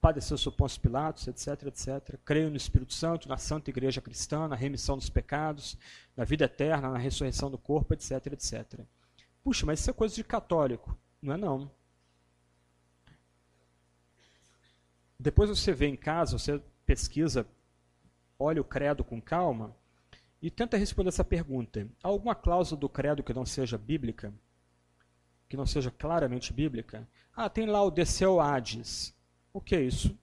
padeceu sob Pôncio Pilatos, etc, etc. Creio no Espírito Santo, na Santa Igreja Cristã, na remissão dos pecados, na vida eterna, na ressurreição do corpo, etc, etc. Puxa, mas isso é coisa de católico. Não é não. Depois você vê em casa, você pesquisa, olha o credo com calma e tenta responder essa pergunta. Há alguma cláusula do credo que não seja bíblica? que não seja claramente bíblica. Ah, tem lá o desceu Hades. O que é isso?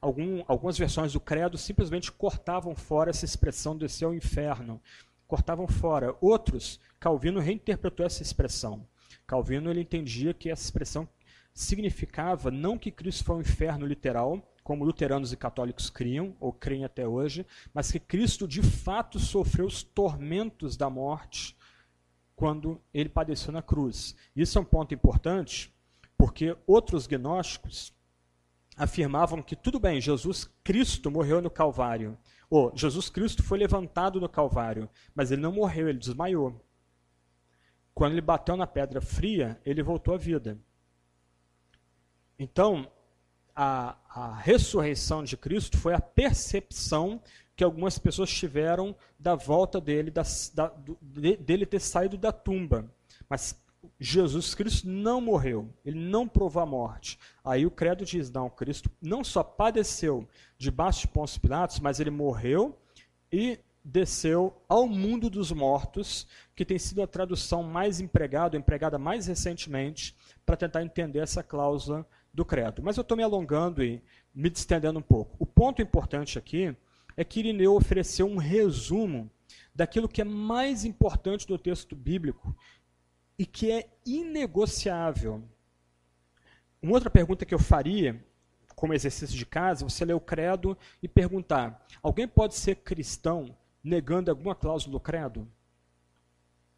algum, algumas versões do credo simplesmente cortavam fora essa expressão descer ao inferno. Cortavam fora. Outros, Calvino reinterpretou essa expressão. Calvino ele entendia que essa expressão significava não que Cristo foi ao inferno literal, como luteranos e católicos criam, ou creem até hoje, mas que Cristo de fato sofreu os tormentos da morte quando ele padeceu na cruz. Isso é um ponto importante, porque outros gnósticos afirmavam que tudo bem, Jesus Cristo morreu no Calvário, ou Jesus Cristo foi levantado no Calvário, mas ele não morreu, ele desmaiou. Quando ele bateu na pedra fria, ele voltou à vida. Então, a, a ressurreição de Cristo foi a percepção que algumas pessoas tiveram da volta dele, da, da, do, dele ter saído da tumba. Mas Jesus Cristo não morreu, ele não provou a morte. Aí o credo diz: não, Cristo não só padeceu debaixo de Pôncio Pilatos, mas ele morreu e desceu ao mundo dos mortos, que tem sido a tradução mais empregada, empregada mais recentemente, para tentar entender essa cláusula do credo. Mas eu estou me alongando e me distendendo um pouco. O ponto importante aqui é que Irineu ofereceu um resumo daquilo que é mais importante do texto bíblico e que é inegociável. Uma outra pergunta que eu faria, como exercício de casa, você ler o credo e perguntar: alguém pode ser cristão negando alguma cláusula do credo?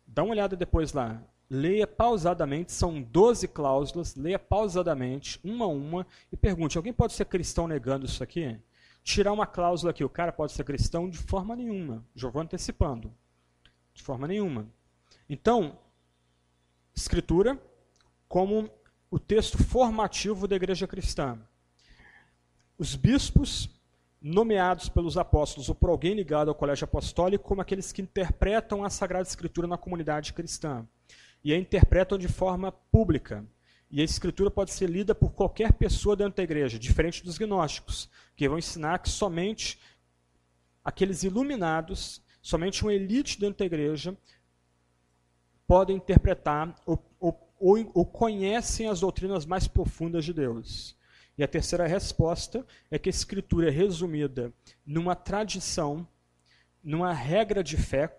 Dá uma olhada depois lá. Leia pausadamente, são 12 cláusulas, leia pausadamente, uma a uma, e pergunte: alguém pode ser cristão negando isso aqui? Tirar uma cláusula aqui, o cara pode ser cristão de forma nenhuma. Já vou antecipando. De forma nenhuma. Então, Escritura como o texto formativo da igreja cristã. Os bispos, nomeados pelos apóstolos ou por alguém ligado ao colégio apostólico, como aqueles que interpretam a Sagrada Escritura na comunidade cristã. E a interpretam de forma pública. E a Escritura pode ser lida por qualquer pessoa dentro da igreja, diferente dos gnósticos, que vão ensinar que somente aqueles iluminados, somente uma elite dentro da igreja, podem interpretar ou, ou, ou, ou conhecem as doutrinas mais profundas de Deus. E a terceira resposta é que a Escritura é resumida numa tradição, numa regra de fé,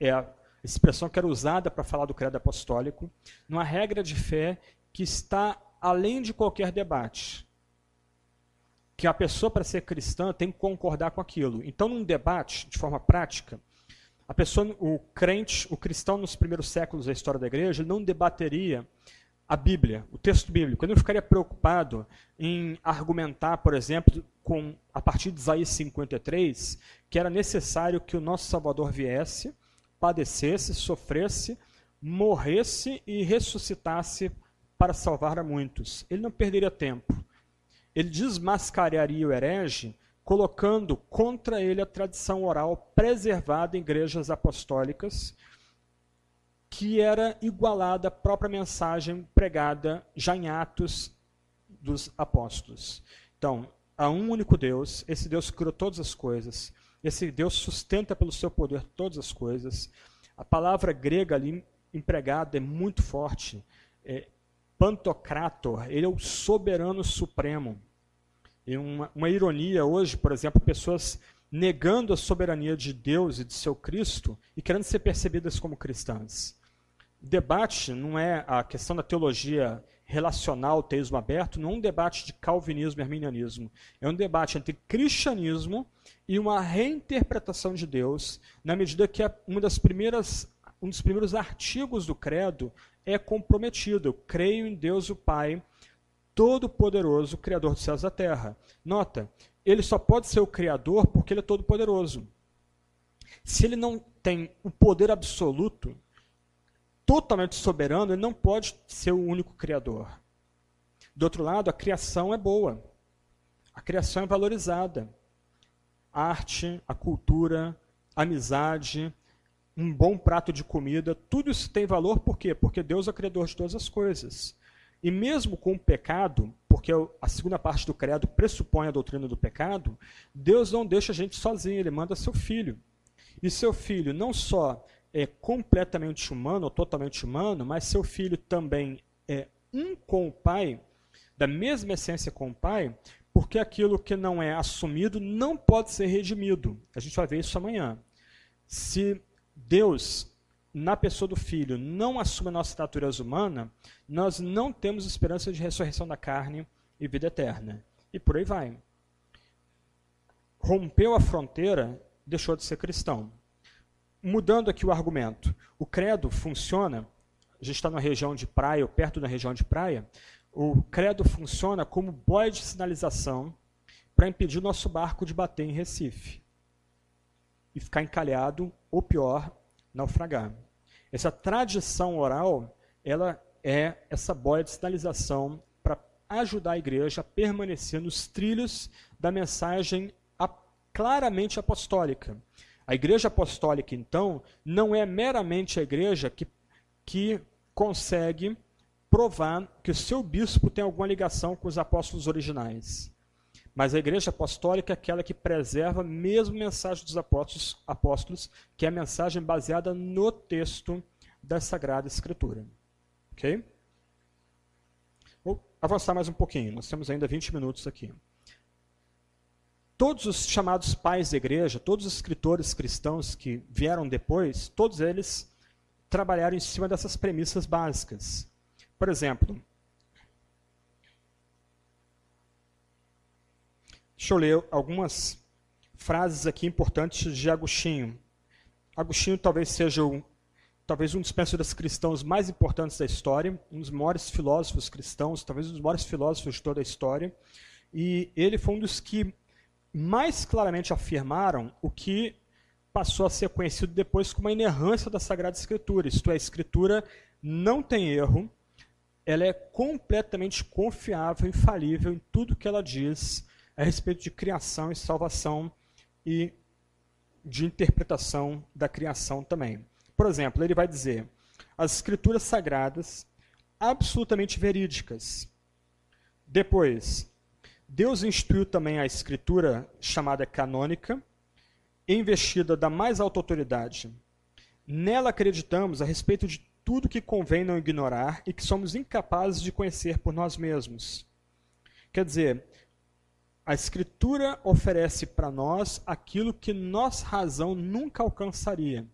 é a expressão que era usada para falar do credo apostólico, numa regra de fé que está além de qualquer debate. Que a pessoa, para ser cristã, tem que concordar com aquilo. Então, num debate, de forma prática, a pessoa, o crente, o cristão nos primeiros séculos da história da igreja, não debateria a Bíblia, o texto bíblico. Ele não ficaria preocupado em argumentar, por exemplo, com a partir de Isaías 53, que era necessário que o nosso Salvador viesse, padecesse, sofresse, morresse e ressuscitasse para salvar a muitos. Ele não perderia tempo. Ele desmascararia o herege colocando contra ele a tradição oral preservada em igrejas apostólicas, que era igualada à própria mensagem pregada já em Atos dos Apóstolos. Então, há um único Deus, esse Deus criou todas as coisas, esse Deus sustenta pelo seu poder todas as coisas. A palavra grega ali empregada é muito forte. É, Pantocrator, ele é o soberano supremo. E uma, uma ironia hoje, por exemplo, pessoas negando a soberania de Deus e de seu Cristo e querendo ser percebidas como cristãs. O debate não é a questão da teologia relacional, teísmo aberto, não é um debate de calvinismo e arminianismo. É um debate entre cristianismo e uma reinterpretação de Deus, na medida que uma das primeiras, um dos primeiros artigos do credo é comprometido. Eu creio em Deus o Pai, todo-poderoso, Criador dos céus e da terra. Nota, ele só pode ser o Criador porque ele é todo-poderoso. Se ele não tem o poder absoluto, totalmente soberano, ele não pode ser o único Criador. Do outro lado, a criação é boa. A criação é valorizada. A arte, a cultura, a amizade, um bom prato de comida, tudo isso tem valor por quê? Porque Deus é o Criador de todas as coisas. E mesmo com o pecado, porque a segunda parte do credo pressupõe a doutrina do pecado, Deus não deixa a gente sozinho, ele manda seu filho. E seu filho não só é completamente humano ou totalmente humano, mas seu filho também é um com o Pai, da mesma essência com o Pai, Porque aquilo que não é assumido não pode ser redimido. A gente vai ver isso amanhã. Se Deus, na pessoa do Filho, não assume a nossa natureza humana, nós não temos esperança de ressurreição da carne e vida eterna. E por aí vai. Rompeu a fronteira, deixou de ser cristão. Mudando aqui o argumento. O credo funciona, a gente está na região de praia, ou perto da região de praia, o credo funciona como boia de sinalização para impedir o nosso barco de bater em Recife e ficar encalhado, ou pior, naufragar. Essa tradição oral, ela é essa boia de sinalização para ajudar a igreja a permanecer nos trilhos da mensagem claramente apostólica. A igreja apostólica, então, não é meramente a igreja que, que consegue provar que o seu bispo tem alguma ligação com os apóstolos originais. Mas a igreja apostólica é aquela que preserva mesmo a mensagem dos apóstolos, apóstolos, que é a mensagem baseada no texto da Sagrada Escritura. Ok? Vou avançar mais um pouquinho, nós temos ainda 20 minutos aqui. Todos os chamados pais da igreja, todos os escritores cristãos que vieram depois, todos eles trabalharam em cima dessas premissas básicas. Por exemplo, deixa eu ler algumas frases aqui importantes de Agostinho. Agostinho talvez seja um, talvez um dos pensadores cristãos mais importantes da história, um dos maiores filósofos cristãos, talvez um dos maiores filósofos de toda a história. E ele foi um dos que mais claramente afirmaram o que passou a ser conhecido depois como a inerrância da Sagrada Escritura. Isto é, a Escritura não tem erro, ela é completamente confiável, infalível em tudo que ela diz a respeito de criação e salvação e de interpretação da criação também. Por exemplo, ele vai dizer: as escrituras sagradas absolutamente verídicas. Depois, Deus instituiu também a escritura chamada canônica, investida da mais alta autoridade. Nela acreditamos a respeito de tudo que convém não ignorar e que somos incapazes de conhecer por nós mesmos. Quer dizer, a Escritura oferece para nós aquilo que nossa razão nunca alcançaria,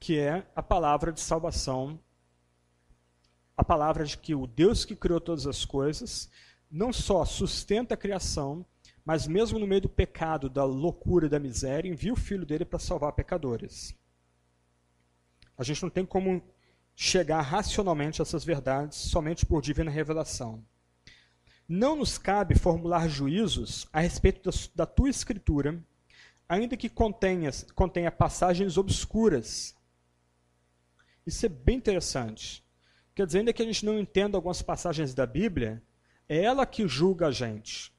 que é a palavra de salvação, a palavra de que o Deus que criou todas as coisas não só sustenta a criação, mas mesmo no meio do pecado, da loucura e da miséria, envia o filho dele para salvar pecadores. A gente não tem como chegar racionalmente a essas verdades somente por divina revelação. Não nos cabe formular juízos a respeito da, da tua escritura, ainda que contenha, contenha passagens obscuras. Isso é bem interessante. Quer dizer, ainda que a gente não entenda algumas passagens da Bíblia, é ela que julga a gente,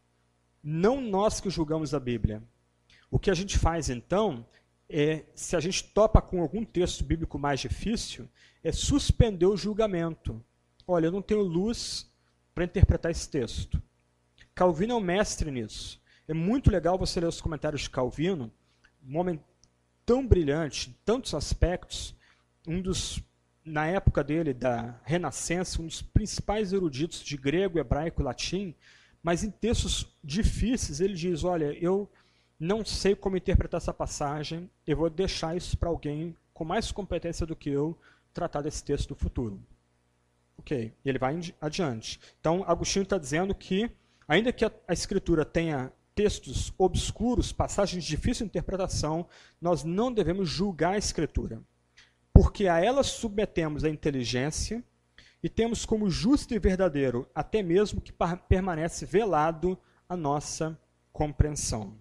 não nós que julgamos a Bíblia. O que a gente faz então é, se a gente topa com algum texto bíblico mais difícil, é suspender o julgamento. Olha, eu não tenho luz para interpretar esse texto. Calvino é o mestre nisso. É muito legal você ler os comentários de Calvino, um homem tão brilhante, em tantos aspectos, um dos, na época dele, da Renascença, um dos principais eruditos de grego, hebraico e latim, mas em textos difíceis ele diz, olha, eu não sei como interpretar essa passagem, eu vou deixar isso para alguém com mais competência do que eu tratar desse texto do futuro. Ok, ele vai adiante. Então, Agostinho está dizendo que, ainda que a, a escritura tenha textos obscuros, passagens de difícil interpretação, nós não devemos julgar a escritura, porque a ela submetemos a inteligência e temos como justo e verdadeiro, até mesmo que permanece velado a nossa compreensão.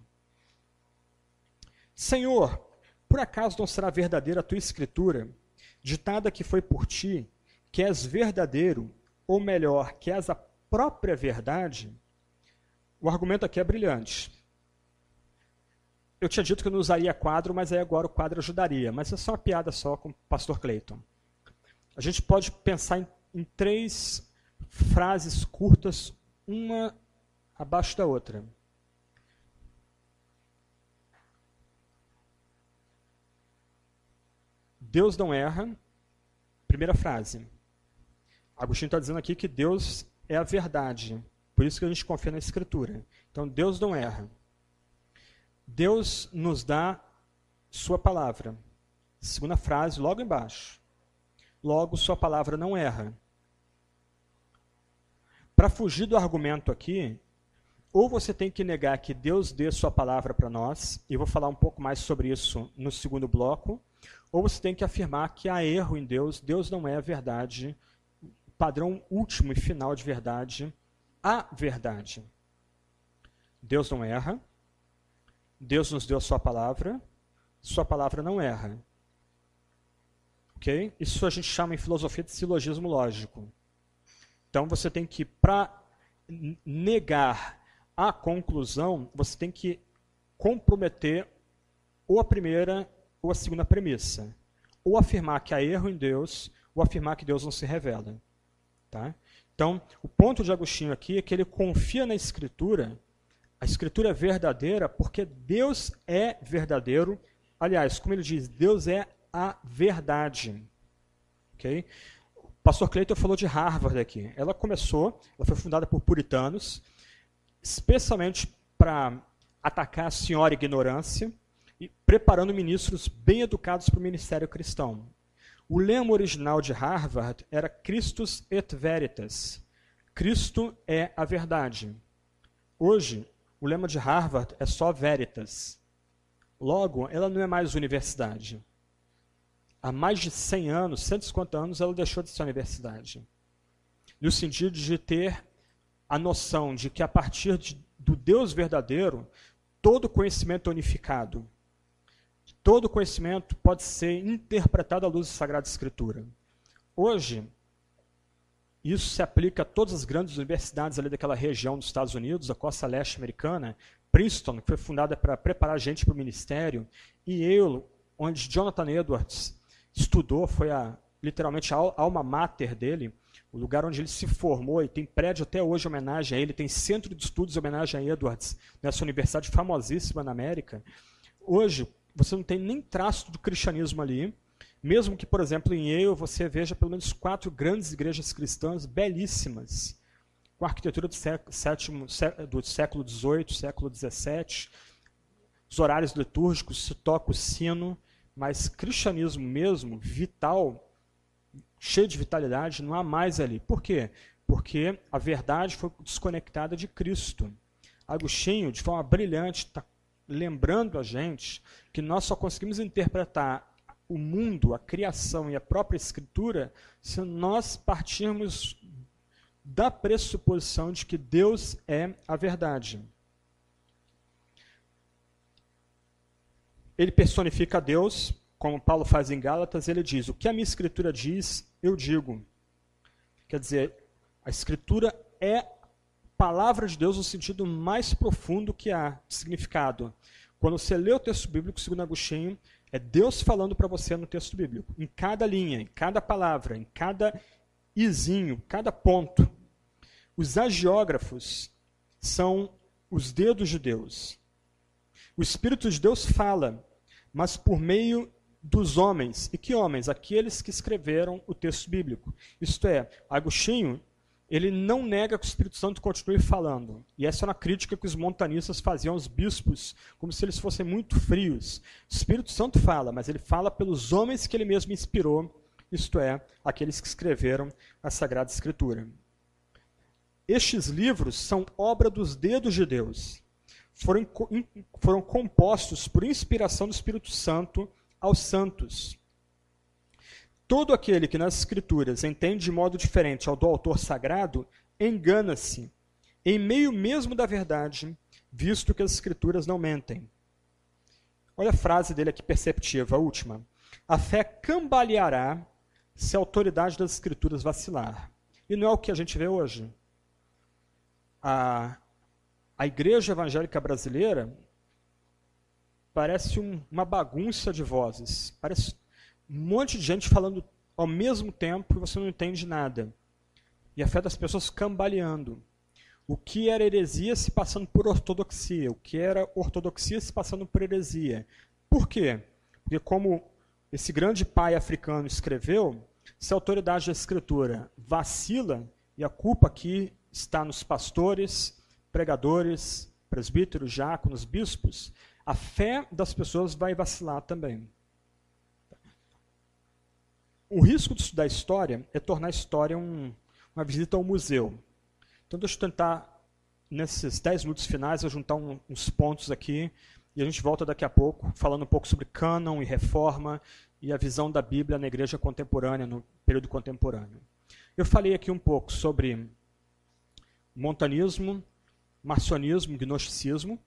Senhor, por acaso não será verdadeira a tua escritura, ditada que foi por ti, que és verdadeiro, ou melhor, que és a própria verdade? O argumento aqui é brilhante. Eu tinha dito que eu não usaria quadro, mas aí agora o quadro ajudaria. Mas é só uma piada só com o pastor Clayton. A gente pode pensar em, em três frases curtas, uma abaixo da outra. Deus não erra. Primeira frase. Agostinho está dizendo aqui que Deus é a verdade. Por isso que a gente confia na Escritura. Então, Deus não erra. Deus nos dá Sua palavra. Segunda frase, logo embaixo. Logo, Sua palavra não erra. Para fugir do argumento aqui, ou você tem que negar que Deus dê Sua palavra para nós, e eu vou falar um pouco mais sobre isso no segundo bloco, ou você tem que afirmar que há erro em Deus, Deus não é a verdade, padrão último e final de verdade, a verdade. Deus não erra, Deus nos deu a sua palavra, sua palavra não erra. Ok? Isso a gente chama em filosofia de silogismo lógico. Então você tem que, para negar a conclusão, você tem que comprometer ou a primeira ou a segunda premissa. Ou afirmar que há erro em Deus, ou afirmar que Deus não se revela. Tá? Então, o ponto de Agostinho aqui é que ele confia na Escritura, a Escritura é verdadeira porque Deus é verdadeiro. Aliás, como ele diz, Deus é a verdade. Okay? O pastor Cleiton falou de Harvard aqui. Ela começou, ela foi fundada por puritanos, especialmente para atacar a senhora ignorância, e preparando ministros bem educados para o ministério cristão. O lema original de Harvard era Christus et Veritas. Cristo é a verdade. Hoje, o lema de Harvard é só Veritas. Logo, ela não é mais universidade. Há mais de 100 anos, 150 anos, ela deixou de ser universidade. No sentido de ter a noção de que a partir de, do Deus verdadeiro, todo conhecimento é unificado todo conhecimento pode ser interpretado à luz da Sagrada Escritura. Hoje, isso se aplica a todas as grandes universidades ali daquela região dos Estados Unidos, a costa leste americana, Princeton, que foi fundada para preparar gente para o ministério, e Yale, onde Jonathan Edwards estudou, foi a, literalmente a alma mater dele, o lugar onde ele se formou, e tem prédio até hoje em homenagem a ele, tem centro de estudos em homenagem a Edwards, nessa universidade famosíssima na América. Hoje, você não tem nem traço do cristianismo ali. Mesmo que, por exemplo, em Yale você veja pelo menos quatro grandes igrejas cristãs belíssimas, com arquitetura do século, do século XVIII, século XVII, os horários litúrgicos, se toca o sino, mas cristianismo mesmo, vital, cheio de vitalidade, não há mais ali. Por quê? Porque a verdade foi desconectada de Cristo. Agostinho, de forma brilhante, está lembrando a gente que nós só conseguimos interpretar o mundo, a criação e a própria escritura se nós partirmos da pressuposição de que Deus é a verdade. Ele personifica Deus, como Paulo faz em Gálatas, ele diz: O que a minha escritura diz, eu digo. Quer dizer, a escritura é palavra de Deus no sentido mais profundo que há de significado. Quando você lê o texto bíblico, segundo Agostinho, é Deus falando para você no texto bíblico, em cada linha, em cada palavra, em cada izinho, cada ponto. Os agiógrafos são os dedos de Deus. O Espírito de Deus fala, mas por meio dos homens. E que homens? Aqueles que escreveram o texto bíblico. Isto é, Agostinho ele não nega que o Espírito Santo continue falando. E essa é uma crítica que os montanistas faziam aos bispos, como se eles fossem muito frios. O Espírito Santo fala, mas ele fala pelos homens que ele mesmo inspirou, isto é, aqueles que escreveram a Sagrada Escritura. Estes livros são obra dos dedos de Deus. Foram, foram compostos por inspiração do Espírito Santo aos santos. Todo aquele que nas Escrituras entende de modo diferente ao do autor sagrado, engana-se, em meio mesmo da verdade, visto que as Escrituras não mentem. Olha a frase dele aqui perceptiva, a última. A fé cambaleará se a autoridade das Escrituras vacilar. E não é o que a gente vê hoje. A, a igreja evangélica brasileira parece um, uma bagunça de vozes. Parece um monte de gente falando ao mesmo tempo e você não entende nada. E a fé das pessoas cambaleando. O que era heresia se passando por ortodoxia, o que era ortodoxia se passando por heresia. Por quê? Porque como esse grande pai africano escreveu, se a autoridade da escritura vacila, e a culpa aqui está nos pastores, pregadores, presbíteros, diáconos, bispos, a fé das pessoas vai vacilar também. O risco de estudar história é tornar a história um, uma visita ao museu. Então, deixa eu tentar, nesses 10 minutos finais, eu juntar um, uns pontos aqui e a gente volta daqui a pouco falando um pouco sobre cânon e reforma e a visão da Bíblia na igreja contemporânea, no período contemporâneo. Eu falei aqui um pouco sobre montanismo, marcionismo, gnosticismo,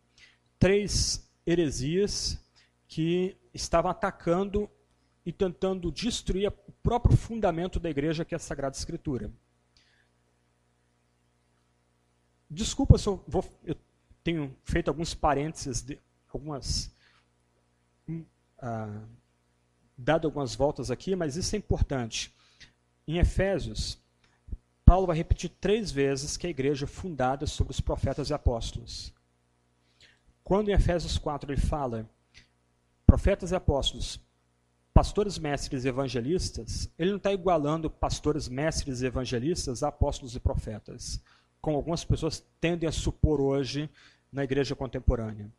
três heresias que estavam atacando e tentando destruir o próprio fundamento da igreja, que é a Sagrada Escritura. Desculpa se eu, vou, eu tenho feito alguns parênteses, de, algumas. Uh, dado algumas voltas aqui, mas isso é importante. Em Efésios, Paulo vai repetir três vezes que a igreja é fundada sobre os profetas e apóstolos. Quando em Efésios 4 ele fala profetas e apóstolos, pastores, mestres evangelistas, ele não está igualando pastores, mestres evangelistas a apóstolos e profetas, como algumas pessoas tendem a supor hoje na igreja contemporânea.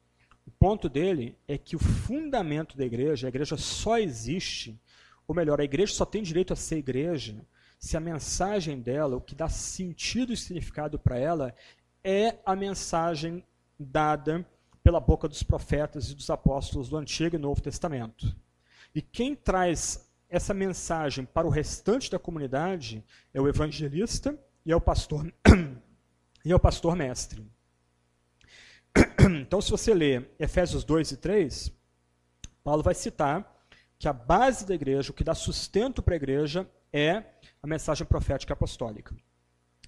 O ponto dele é que o fundamento da igreja, a igreja só existe, ou melhor, a igreja só tem direito a ser igreja se a mensagem dela, o que dá sentido e significado para ela, é a mensagem dada pela boca dos profetas e dos apóstolos do Antigo e Novo Testamento. E quem traz essa mensagem para o restante da comunidade é o evangelista e é o pastor e é o pastor mestre. Então, se você ler Efésios 2 e 3, Paulo vai citar que a base da igreja, o que dá sustento para a igreja, é a mensagem profética apostólica.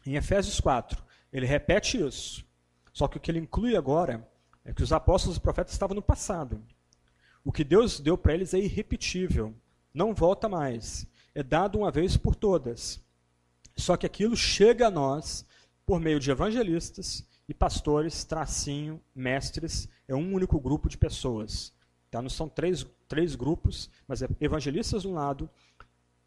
Em Efésios 4, ele repete isso. Só que o que ele inclui agora é que os apóstolos e profetas estavam no passado. O que Deus deu para eles é irrepetível, não volta mais. É dado uma vez por todas. Só que aquilo chega a nós por meio de evangelistas e pastores, tracinho, mestres, é um único grupo de pessoas. Tá? Não são três, três grupos, mas é evangelistas de um lado,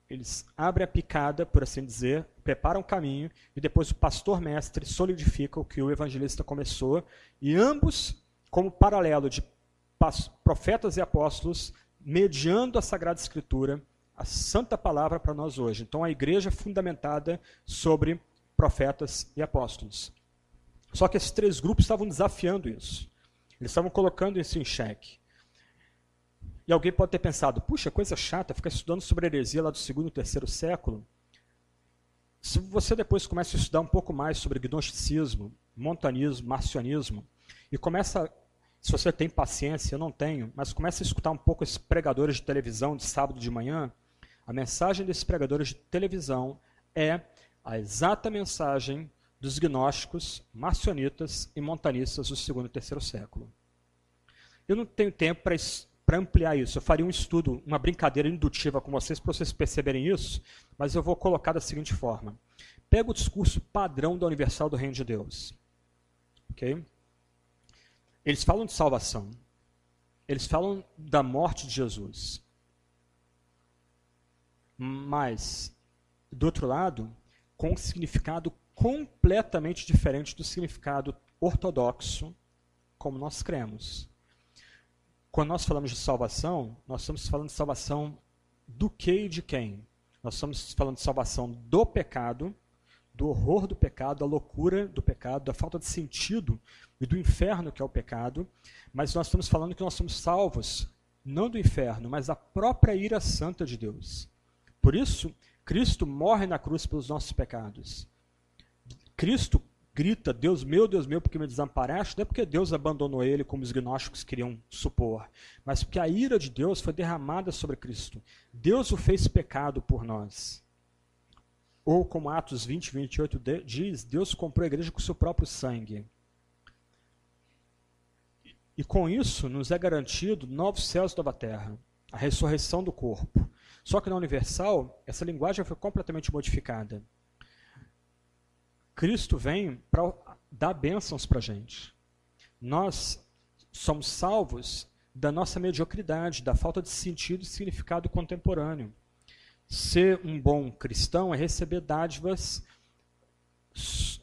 eles abrem a picada, por assim dizer, preparam o caminho e depois o pastor mestre solidifica o que o evangelista começou e ambos, como paralelo de profetas e apóstolos, mediando a Sagrada Escritura, a santa palavra para nós hoje. Então a igreja é fundamentada sobre profetas e apóstolos. Só que esses três grupos estavam desafiando isso. Eles estavam colocando isso em xeque. E alguém pode ter pensado, puxa, coisa chata, ficar estudando sobre heresia lá do segundo e terceiro século. Se você depois começa a estudar um pouco mais sobre gnosticismo, montanismo, marcionismo, e começa, se você tem paciência, eu não tenho, mas começa a escutar um pouco esses pregadores de televisão de sábado de manhã, a mensagem desses pregadores de televisão é a exata mensagem dos gnósticos, marcionitas e montanistas do segundo e terceiro século. Eu não tenho tempo para ampliar isso, eu faria um estudo, uma brincadeira indutiva com vocês, para vocês perceberem isso, mas eu vou colocar da seguinte forma. Pega o discurso padrão da Universal do Reino de Deus. ok? Eles falam de salvação. Eles falam da morte de Jesus. Mas, do outro lado, com um significado completamente diferente do significado ortodoxo, como nós cremos. Quando nós falamos de salvação, nós estamos falando de salvação do que e de quem? Nós estamos falando de salvação do pecado, do horror do pecado, da loucura do pecado, da falta de sentido e do inferno que é o pecado, mas nós estamos falando que nós somos salvos não do inferno, mas da própria ira santa de Deus. Por isso, Cristo morre na cruz pelos nossos pecados. Cristo grita, Deus meu, Deus meu, porque me desamparaste, não é porque Deus abandonou ele, como os gnósticos queriam supor, mas porque a ira de Deus foi derramada sobre Cristo. Deus o fez pecado por nós. Ou, como Atos 20, 28 diz, Deus comprou a igreja com seu próprio sangue. E com isso nos é garantido novos céus e nova terra, a ressurreição do corpo. Só que na Universal, essa linguagem foi completamente modificada. Cristo vem para dar bênçãos para a gente. Nós somos salvos da nossa mediocridade, da falta de sentido e significado contemporâneo. Ser um bom cristão é receber dádivas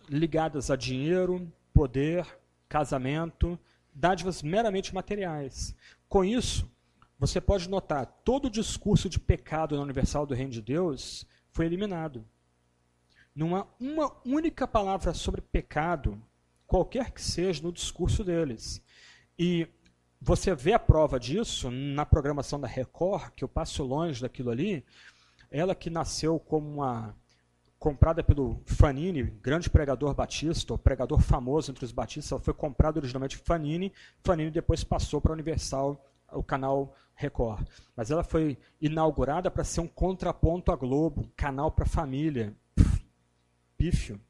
ligadas a dinheiro, poder, casamento, dádivas meramente materiais. Com isso, você pode notar, todo o discurso de pecado na Universal do Reino de Deus foi eliminado. Não há uma única palavra sobre pecado, qualquer que seja, no discurso deles. E você vê a prova disso na programação da Record, que eu passo longe daquilo ali. Ela que nasceu como uma comprada pelo Fanini, grande pregador batista, pregador famoso entre os batistas, ela foi comprada originalmente Fanini, Fanini depois passou para a Universal o canal Record. Mas ela foi inaugurada para ser um contraponto à Globo, um canal para família. Pífio.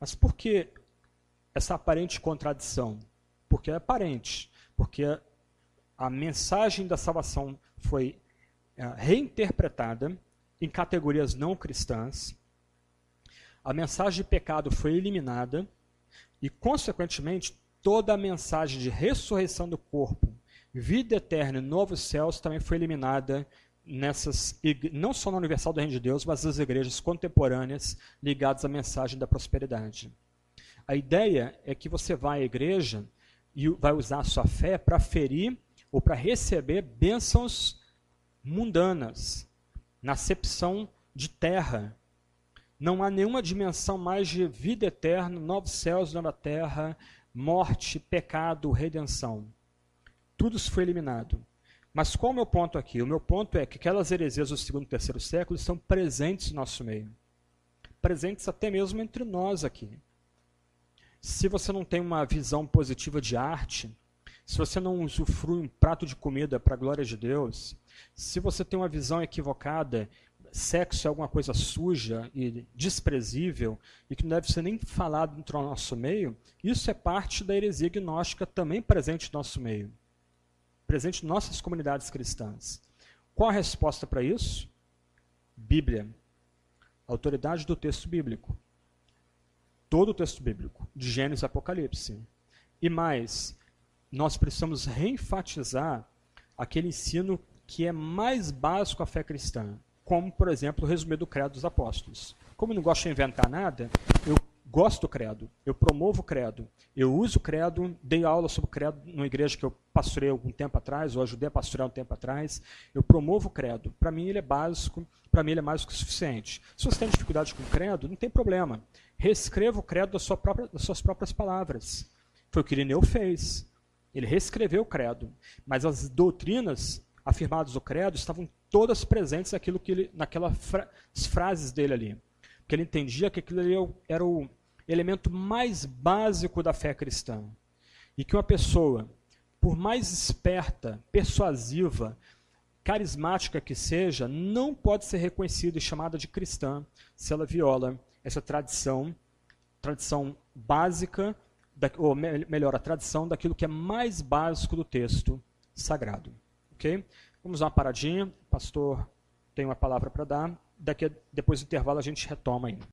Mas por que essa aparente contradição? Porque é aparente. Porque a mensagem da salvação foi reinterpretada em categorias não cristãs. A mensagem de pecado foi eliminada e, consequentemente, toda a mensagem de ressurreição do corpo vida eterna e novos céus também foi eliminada nessas não só na Universal do Reino de Deus, mas nas igrejas contemporâneas ligadas à mensagem da prosperidade. A ideia é que você vai à igreja e vai usar a sua fé para ferir ou para receber bênçãos mundanas, na acepção de terra. Não há nenhuma dimensão mais de vida eterna, novos céus, nova terra, morte, pecado, redenção tudo isso foi eliminado. Mas qual é o meu ponto aqui? O meu ponto é que aquelas heresias do segundo e terceiro século estão presentes no nosso meio. Presentes até mesmo entre nós aqui. Se você não tem uma visão positiva de arte, se você não usufrui um prato de comida para a glória de Deus, se você tem uma visão equivocada, sexo é alguma coisa suja e desprezível e que não deve ser nem falado dentro do nosso meio, isso é parte da heresia gnóstica também presente no nosso meio presente em nossas comunidades cristãs. Qual a resposta para isso? Bíblia. Autoridade do texto bíblico. Todo o texto bíblico, de Gênesis a Apocalipse. E mais, nós precisamos reenfatizar aquele ensino que é mais básico à fé cristã, como, por exemplo, o resumir do Credo dos Apóstolos. Como eu não gosto de inventar nada, eu gosto do credo, eu promovo o credo, eu uso o credo, dei aula sobre o credo numa igreja que eu pastorei algum tempo atrás, ou ajudei a pastorear um tempo atrás, eu promovo o credo. Para mim ele é básico, para mim ele é mais do que suficiente. Se você tem dificuldade com o credo, não tem problema. Reescreva o credo das, sua própria, das suas próprias palavras. Foi o que Irineu fez. Ele reescreveu o credo, mas as doutrinas afirmadas no credo estavam todas presentes naquilo que ele, naquelas fra frases dele ali. Porque ele entendia que aquilo ali era o elemento mais básico da fé cristã. E que uma pessoa, por mais esperta, persuasiva, carismática que seja, não pode ser reconhecida e chamada de cristã se ela viola essa tradição, tradição básica, ou melhor, a tradição daquilo que é mais básico do texto sagrado. Ok? Vamos dar uma paradinha. O pastor tem uma palavra para dar. Daqui a, depois do intervalo a gente retoma ainda.